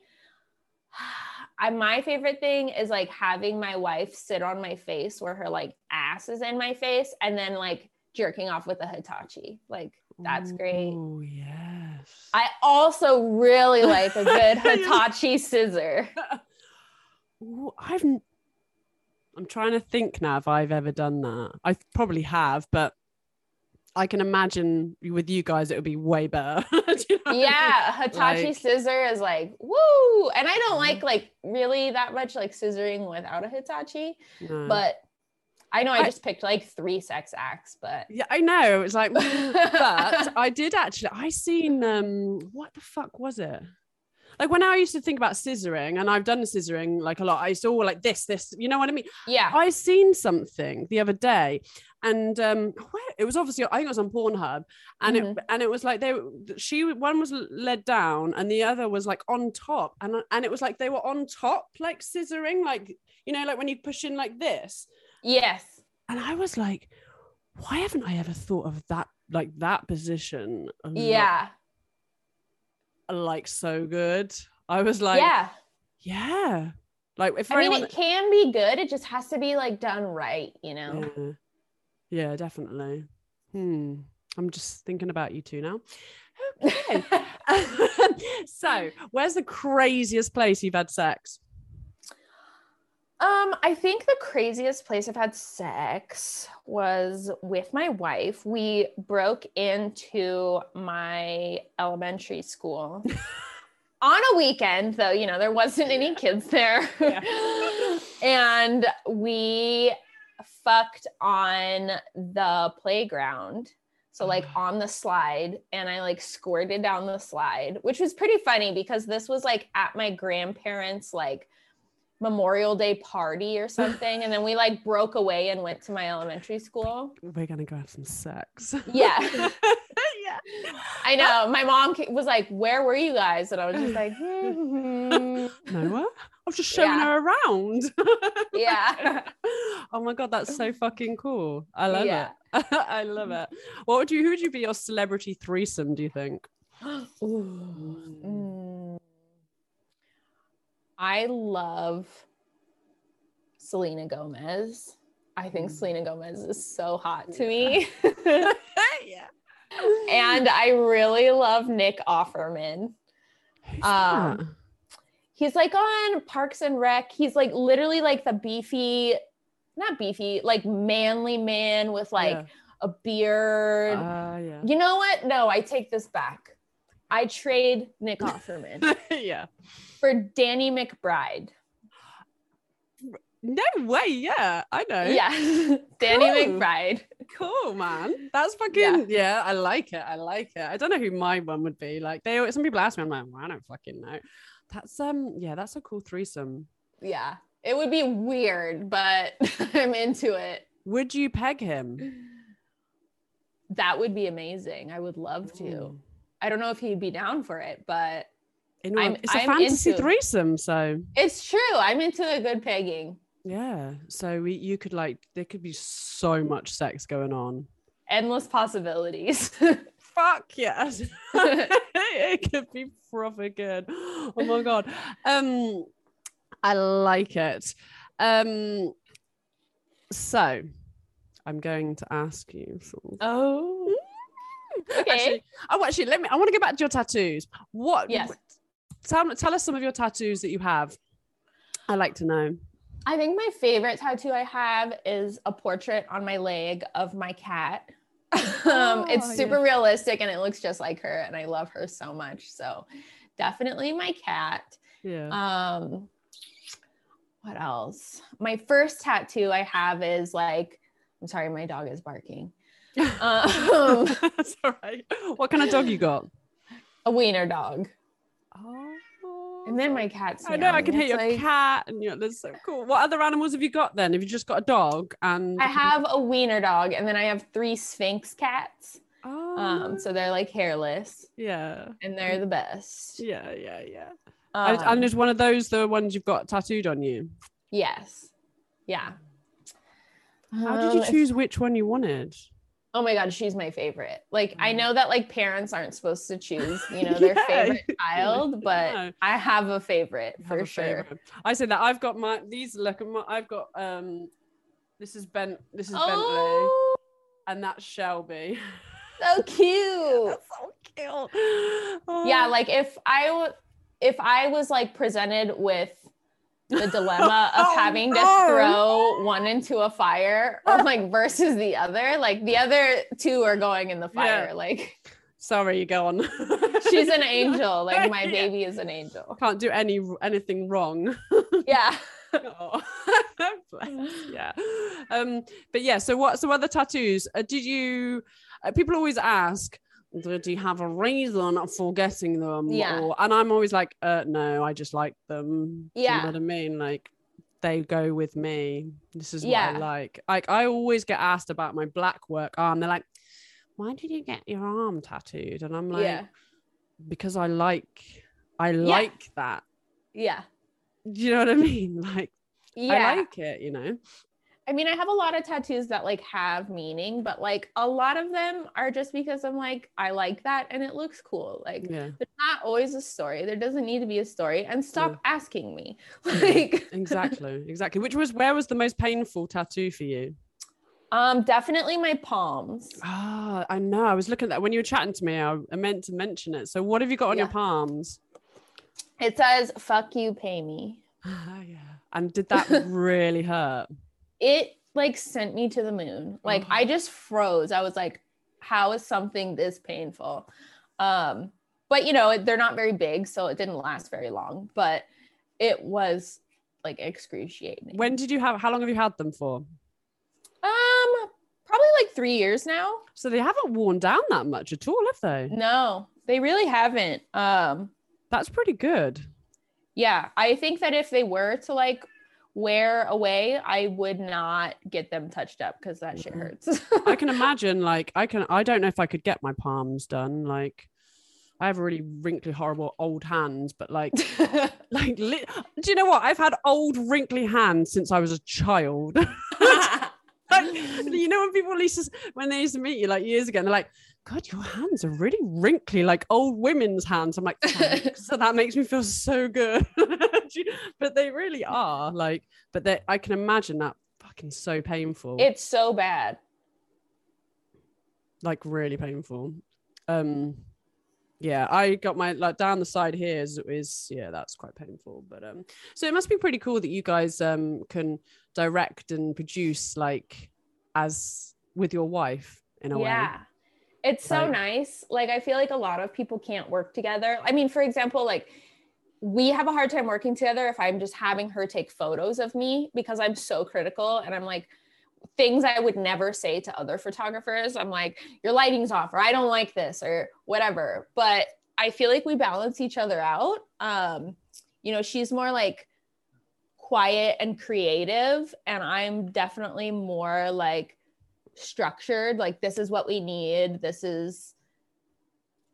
I my favorite thing is like having my wife sit on my face where her like ass is in my face and then like jerking off with a Hitachi. Like that's great. Oh yes. I also really like a good Hitachi scissor. Ooh, I've. I'm trying to think now if I've ever done that. I probably have, but I can imagine with you guys it would be way better. You know what I mean? Yeah, Hitachi Like- scissor is like woo. And I don't like like really that much like scissoring without a Hitachi, No. but I know I I- just picked like three sex acts, but yeah, I know. It's like, but I did actually. I seen um, what the fuck was it? Like when I used to think about scissoring, and I've done scissoring like a lot. I used to all like this, this. You know what I mean? yeah. I seen something the other day, and um, where it was obviously I think it was on Pornhub, and it and it was like they she one was led down and the other was like on top, and and it was like they were on top like scissoring, like you know, like when you push in like this, Yes. and I was like, why haven't I ever thought of that like that position? Yeah. like so good. I was like, yeah. yeah, like if I mean, anyone- it can be good. It just has to be like done right, you know? Yeah. yeah, definitely. Hmm. I'm just thinking about you two now. Okay. so, where's the craziest place you've had sex? Um, I think the craziest place I've had sex was with my wife. We broke into my elementary school on a weekend, though, you know, there wasn't any kids there. and we fucked on the playground. So like on the slide and I like squirted down the slide, which was pretty funny because this was like at my grandparents' like Memorial Day party or something. And then we like broke away and went to my elementary school. We're gonna go have some sex. Yeah. yeah. I know. My mom was like, Where were you guys? And I was just like, "Hmm." Noah? I was just showing Yeah. her around. Yeah. oh my god, that's so fucking cool. I love Yeah. it. I love it. What would you who would you be your celebrity threesome, do you think? Mm. I love Selena Gomez. I think Mm. Selena Gomez is so hot to me. yeah. and I really love Nick Offerman. Um? He's like on Parks and Rec. He's like literally like the beefy, not beefy, like manly man with like Yeah. a beard. Ah, yeah. you know what? No, I take this back. I trade Nick Offerman yeah. for Danny McBride. No way. Yeah, I know. Yeah, Danny Cool. McBride. Cool, man. That's fucking yeah. I like it. I like it. I don't know who my one would be. Like they, some people ask me, I'm like, well, I don't fucking know. That's um, yeah, that's a cool threesome. Yeah, it would be weird, but I'm into it. Would you peg him? That would be amazing. I would love to. Ooh. I don't know if he'd be down for it, but In I'm- it's a I'm fantasy into- threesome, so it's true. I'm into a good pegging. yeah. So we, you could like, there could be so much sex going on. Endless possibilities. Fuck yes. it could be proper good. Oh my god. Um I like it. Um so I'm going to ask you oh. Okay. Actually, oh actually let me I want to go back to your tattoos. What Yes. tell, tell us some of your tattoos that you have. I like to know. I think my favorite tattoo I have is a portrait on my leg of my cat. um, it's Oh, super realistic and it looks just like her, and I love her so much. So, definitely my cat. Yeah. Um, what else? My first tattoo I have is like, I'm sorry, my dog is barking. Um, That's all right. What kind of dog you got? a wiener dog, Oh, and then my cat's. I know I can hear your like- cat, and you're that's so cool. What other animals have you got then? Have you just got a dog? And I have a wiener dog, and then I have three Sphynx cats. Oh, Um, so they're like hairless, yeah, and they're the best. yeah, yeah, yeah. Um, and, is one of those the ones you've got tattooed on you? yes, Yeah. How did you Um, choose which one you wanted? Oh my god, she's my favorite. Like I Mm. know that like parents aren't supposed to choose, you know, their Yeah. favorite child, but No. I have a favorite have for a sure. favourite. I said that I've got my these look at my I've got um this is Ben this is Bentley Oh, and that's Shelby. so cute. so cute. Yeah, Oh. like if I w- if I was like presented with the dilemma of Oh, having to throw one into a fire or like versus the other, like the other two are going in the fire. Yeah. Like sorry, you go on. she's an angel. Like my Yeah. baby is an angel. Can't do any anything wrong. Yeah. Oh, yeah. Um, but yeah, so what some other tattoos? Uh, did you uh, people always ask, do you have a reason for getting them? Yeah. Or, and I'm always like, uh, no, I just like them. Do you Yeah. know what I mean? Like they go with me. This is what Yeah. I like. Like I always get asked about my black work arm. They're like, why did you get your arm tattooed? And I'm like, yeah. because I like I like that. Yeah. Do you know what I mean? Like Yeah. I like it, you know. I mean, I have a lot of tattoos that like have meaning, but like a lot of them are just because I'm like, I like that and it looks cool. Like Yeah. there's not always a story. There doesn't need to be a story. And stop Yeah. asking me. Like exactly exactly which was where was the most painful tattoo for you um definitely my palms. ah i know i was looking at that when you were chatting to me i, I meant to mention it so what have you got on your palms It says fuck you, pay me. ah yeah and did that really hurt It like sent me to the moon. Like Oh. I just froze. I was like, how is something this painful? Um, but you know, they're not very big, so it didn't last very long, but it was like excruciating. when did you have how long have you had them for Um, probably like three years now. so they haven't worn down that much at all have they No, they really haven't. Um, that's pretty good yeah, I think that if they were to like wear away, I would not get them touched up because that shit hurts. i can imagine like i can i don't know if i could get my palms done like i have really wrinkly horrible old hands but like like li- do you know what? I've had old wrinkly hands since i was a child. Like, you know when people used to, when they used to meet you like years ago and they're like god your hands are really wrinkly like old women's hands. I'm like so that makes me feel so good. But they really are like but they i can imagine that fucking so painful. It's so bad. like really painful. Um yeah i got my like down the side here is, is yeah that's quite painful but um so it must be pretty cool that you guys um can direct and produce like as with your wife in a yeah. It's so Like- nice. Like I feel like a lot of people can't work together. I mean, for example, like we have a hard time working together if I'm just having her take photos of me because I'm so critical and I'm like things I would never say to other photographers. I'm like, your lighting's off or I don't like this or whatever. But I feel like we balance each other out. Um, you know, she's more like quiet and creative and I'm definitely more like structured like this is what we need this is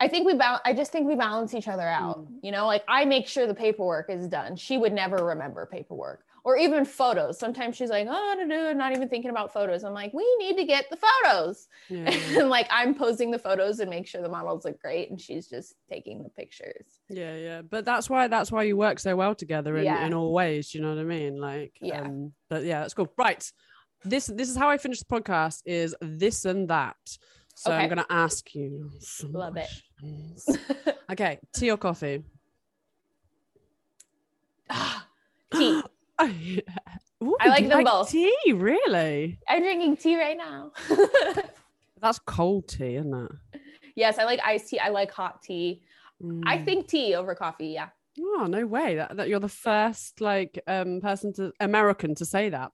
i think we balance i just think we balance each other out. You know like i make sure the paperwork is done. She would never remember paperwork or even photos. Sometimes she's like oh no, no, not even thinking about photos. I'm like we need to get the photos. Yeah. And like i'm posing the photos and make sure the models look great and she's just taking the pictures. Yeah yeah. But that's why that's why you work so well together in, Yeah. in all ways you know what i mean? Like Yeah. um but yeah that's cool. Right this this is how i finish the podcast is this and that so i'm gonna ask you some Love it. okay tea or coffee tea Ooh, I like them both. Tea, really? i'm drinking tea right now That's cold tea, isn't it? yes i like iced tea i like hot tea i Mm. think tea over coffee yeah Oh no way! That, that you're the first like um person to American to say that.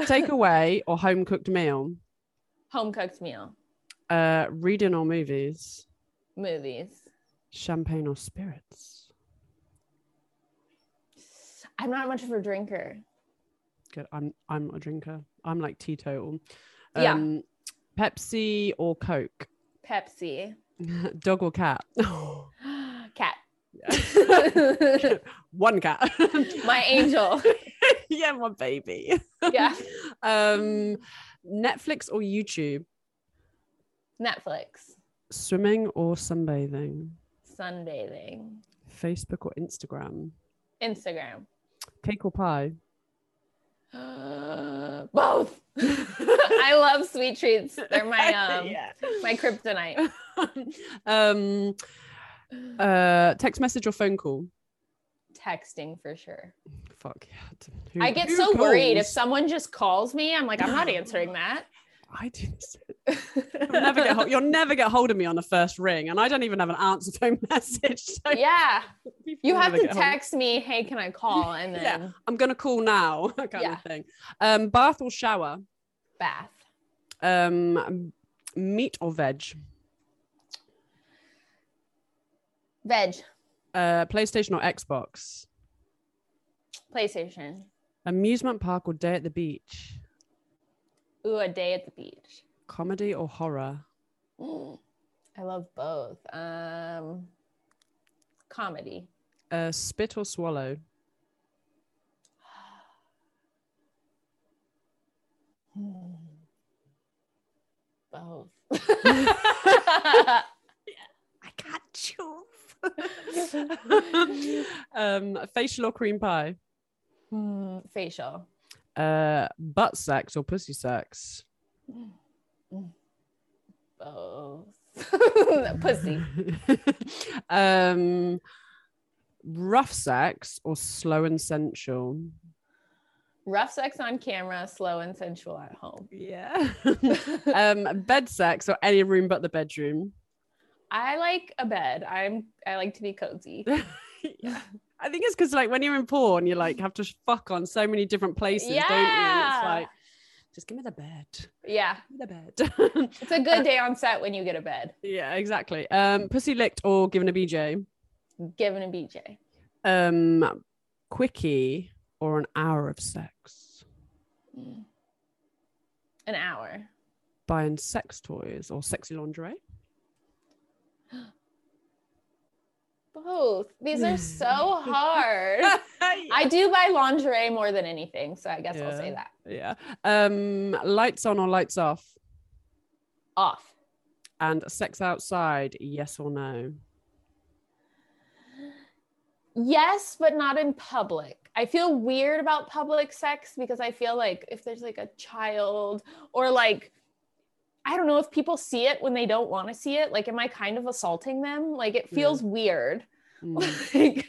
Takeaway or home cooked meal? home cooked meal Uh, reading or movies? movies Champagne or spirits? i'm not much of a drinker Good. I'm I'm a drinker. I'm like teetotal. Yeah. Um, Pepsi or Coke? pepsi Dog or cat? cat One cat. my angel yeah, my baby. Yeah. um, Netflix or YouTube? Netflix, Swimming or sunbathing? sunbathing, Facebook or Instagram? Instagram. Cake or pie? Both. I love sweet treats. They're my um Yeah. my kryptonite. um, uh, text message or phone call? Texting for sure. Fuck yeah. Who- I get so worried if someone just calls me. I'm like, I'm not answering that. I do. You'll never get hold, you'll never get hold of me on the first ring, and I don't even have an answer phone message. So yeah. You have to get hold of- text me, hey, can I call? And then Yeah. I'm gonna call now, kind Yeah. of thing. Um, bath or shower? bath. Um, meat or veg? Veg. Uh, PlayStation or Xbox? PlayStation. Amusement park or day at the beach? Ooh, a day at the beach. Comedy or horror? Mm, I love both. Um comedy. Uh, spit or swallow? Both. I can't choose. um, facial or cream pie? Hmm, facial. Uh, butt sex or pussy sex? Both. Pussy. um, rough sex or slow and sensual? Rough sex on camera, slow and sensual at home. Yeah. um, bed sex or any room but the bedroom? I like a bed. I'm I like to be cozy. yeah. I think it's because like when you're in porn, you like have to fuck on so many different places, don't you? And Yeah. it's like, just give me the bed. Yeah. Give me the bed. It's a good day on set when you get a bed. yeah, exactly. Um, pussy licked or given a BJ? Given a BJ. Um, quickie or an hour of sex? Mm. An hour. Buying sex toys or sexy lingerie? Both. These are so hard. I do buy lingerie more than anything, so I guess I'll say that. yeah. Um, lights on or lights off? Off. And sex outside, yes or no? Yes, but not in public. I feel weird about public sex because I feel like if there's like a child or like I don't know if people see it when they don't want to see it, like am I kind of assaulting them? Like it feels weird. Mm. Like,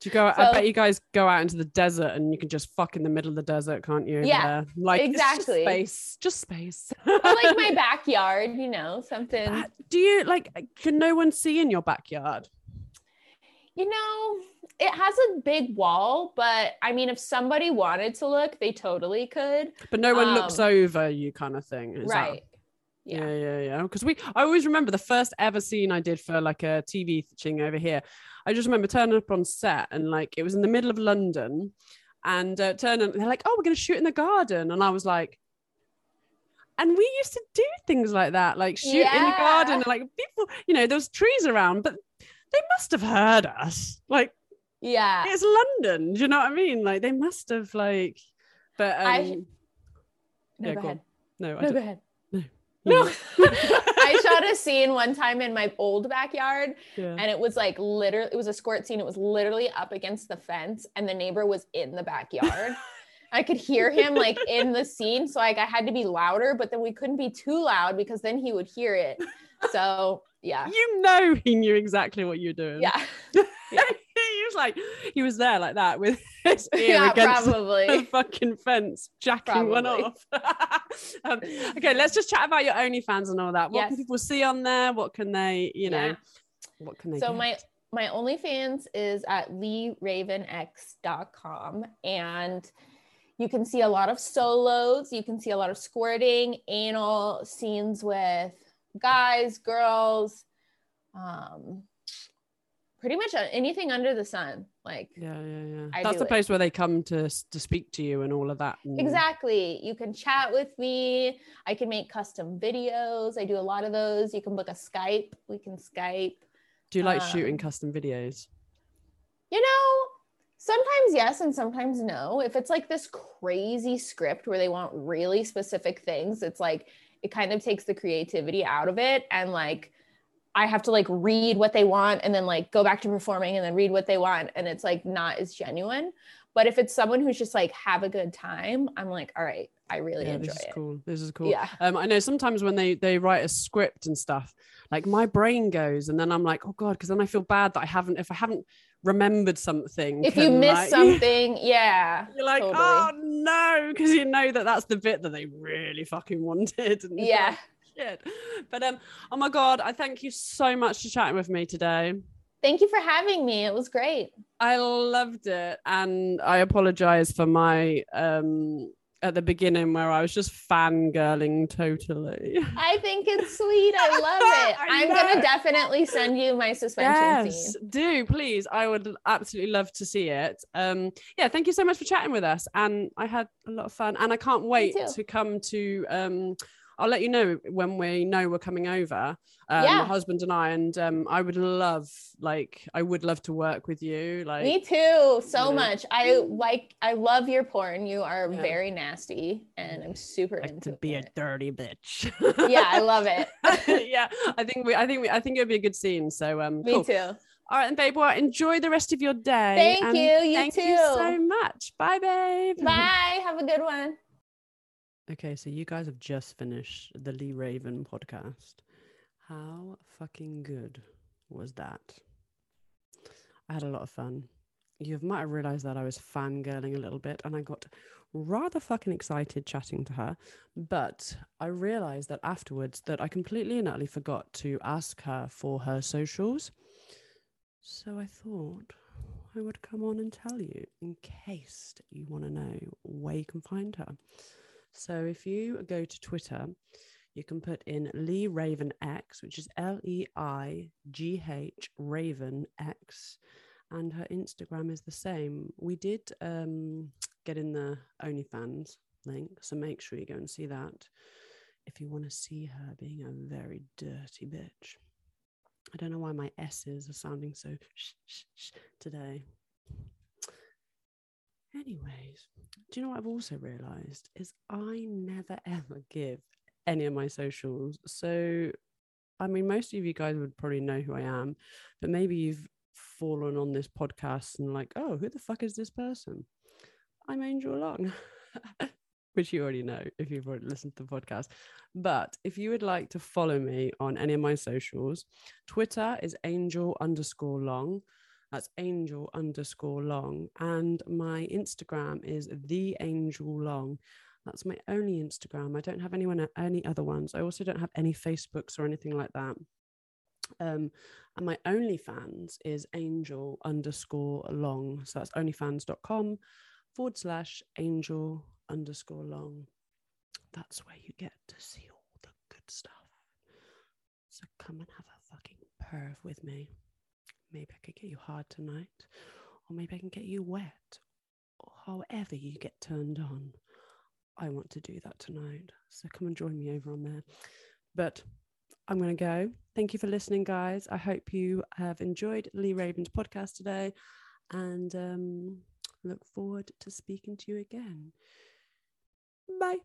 Do you go? I bet you guys go out into the desert and you can just fuck in the middle of the desert, can't you? Yeah, like it's just exactly. space, just space. or like my backyard, you know, something. Uh, Do you like? Can no one see in your backyard? You know, it has a big wall, but I mean, if somebody wanted to look, they totally could. But no one looks Um, over you, kind of thing. Is that- right. Yeah, Yeah. yeah, yeah. Because we, I always remember the first ever scene I did for like a TV thing over here. I just remember turning up on set and like it was in the middle of London, and uh, turning, they're like, "Oh, we're gonna shoot in the garden," and I was like. And we used to do things like that, like shoot in the garden, like people, you know, there was trees around, but they must have heard us. Like Yeah. it's London, do you know what I mean? Like they must have like, but um, I- No, yeah, go go ahead. no, I No, go ahead. No. No. Hmm. I shot a scene one time in my old backyard yeah. and it was like literally it was a squirt scene. It was literally up against the fence and the neighbor was in the backyard. I could hear him like in the scene. So like I had to be louder, but then we couldn't be too loud because then he would hear it. So yeah. you know he knew exactly what you were doing. Yeah. he was like he was there like that with his ear Yeah, against the probably. fucking fence, jacking one off. um, okay, let's just chat about your OnlyFans and all that. What can people see on there? What can they, you know, Yeah. what can they So get? my my OnlyFans is at leighravenx.com and you can see a lot of solos, you can see a lot of squirting, anal scenes with guys, girls, um pretty much anything under the sun. Like yeah, yeah, yeah. I That's the it. place where they come to to speak to you and all of that. and- Exactly. You can chat with me. I can make custom videos. I do a lot of those. You can book a Skype. We can Skype. Do you like shooting um, custom videos? You know, Sometimes yes, and sometimes no. If it's like this crazy script where they want really specific things, it's like it kind of takes the creativity out of it. And like I have to like read what they want and then like go back to performing and then read what they want. And it's like not as genuine. But if it's someone who's just like have a good time, I'm like, all right, I really yeah, enjoy this is it. cool. This is cool. Yeah. Um, I know sometimes when they they write a script and stuff, like my brain goes, and then I'm like, oh god, because then I feel bad that I haven't if I haven't remembered something. If you miss like- something, yeah. You're like, totally. oh no, because you know that that's the bit that they really fucking wanted. And Yeah. like, shit. But um, oh my god, I thank you so much for chatting with me today. Thank you for having me. It was great. I loved it, and I apologize for my um at the beginning where I was just fangirling totally. I think it's sweet. I love it. I I'm gonna definitely send you my suspension Yes, scene. do please. I would absolutely love to see it. Um, yeah, thank you so much for chatting with us, and I had a lot of fun, and I can't wait to come to. Um, I'll let you know when we know we're coming over, um, Yeah. my husband and I, and um, I would love, like, I would love to work with you. Like, Me too, so Yeah. much. I like. I love your porn. You are Yeah. very nasty, and I'm super like into to be a dirty bitch. Yeah, I love it. yeah, I think we, I think we, I think it would be a good scene. So, um, Me cool. too. All right, and babe, well, enjoy the rest of your day. Thank and you, you thank you so much. Bye, babe. Bye. Have a good one. Okay, so you guys have just finished the Leigh Raven podcast. How fucking good was that? I had a lot of fun. You might have realized that I was fangirling a little bit and I got rather fucking excited chatting to her. But I realized that afterwards that I completely and utterly forgot to ask her for her socials. So I thought I would come on and tell you in case you want to know where you can find her. So if you go to Twitter, you can put in Leigh Raven X, which is L E I G H Raven X, and her Instagram is the same. We did um, get in the OnlyFans link, so make sure you go and see that if you want to see her being a very dirty bitch. I don't know why my S's are sounding so sh- sh- sh- today. Anyways, do you know what I've also realized is I never ever give any of my socials. So, I mean, most of you guys would probably know who I am, but maybe you've fallen on this podcast and like, oh, who the fuck is this person? I'm Angel Long, which you already know if you've already listened to the podcast. But if you would like to follow me on any of my socials, Twitter is angel underscore long. That's angel underscore long. And my Instagram is the angel long. That's my only Instagram. I don't have anyone any other ones. I also don't have any Facebooks or anything like that. Um, and my OnlyFans is angel underscore long. So that's onlyfans.com forward slash angel underscore long. That's where you get to see all the good stuff. So come and have a fucking perv with me. Maybe I could get you hard tonight, or maybe I can get you wet, or however you get turned on. I want to do that tonight. So come and join me over on there. But I'm going to go. Thank you for listening, guys. I hope you have enjoyed Leigh Raven's podcast today and um, look forward to speaking to you again. Bye.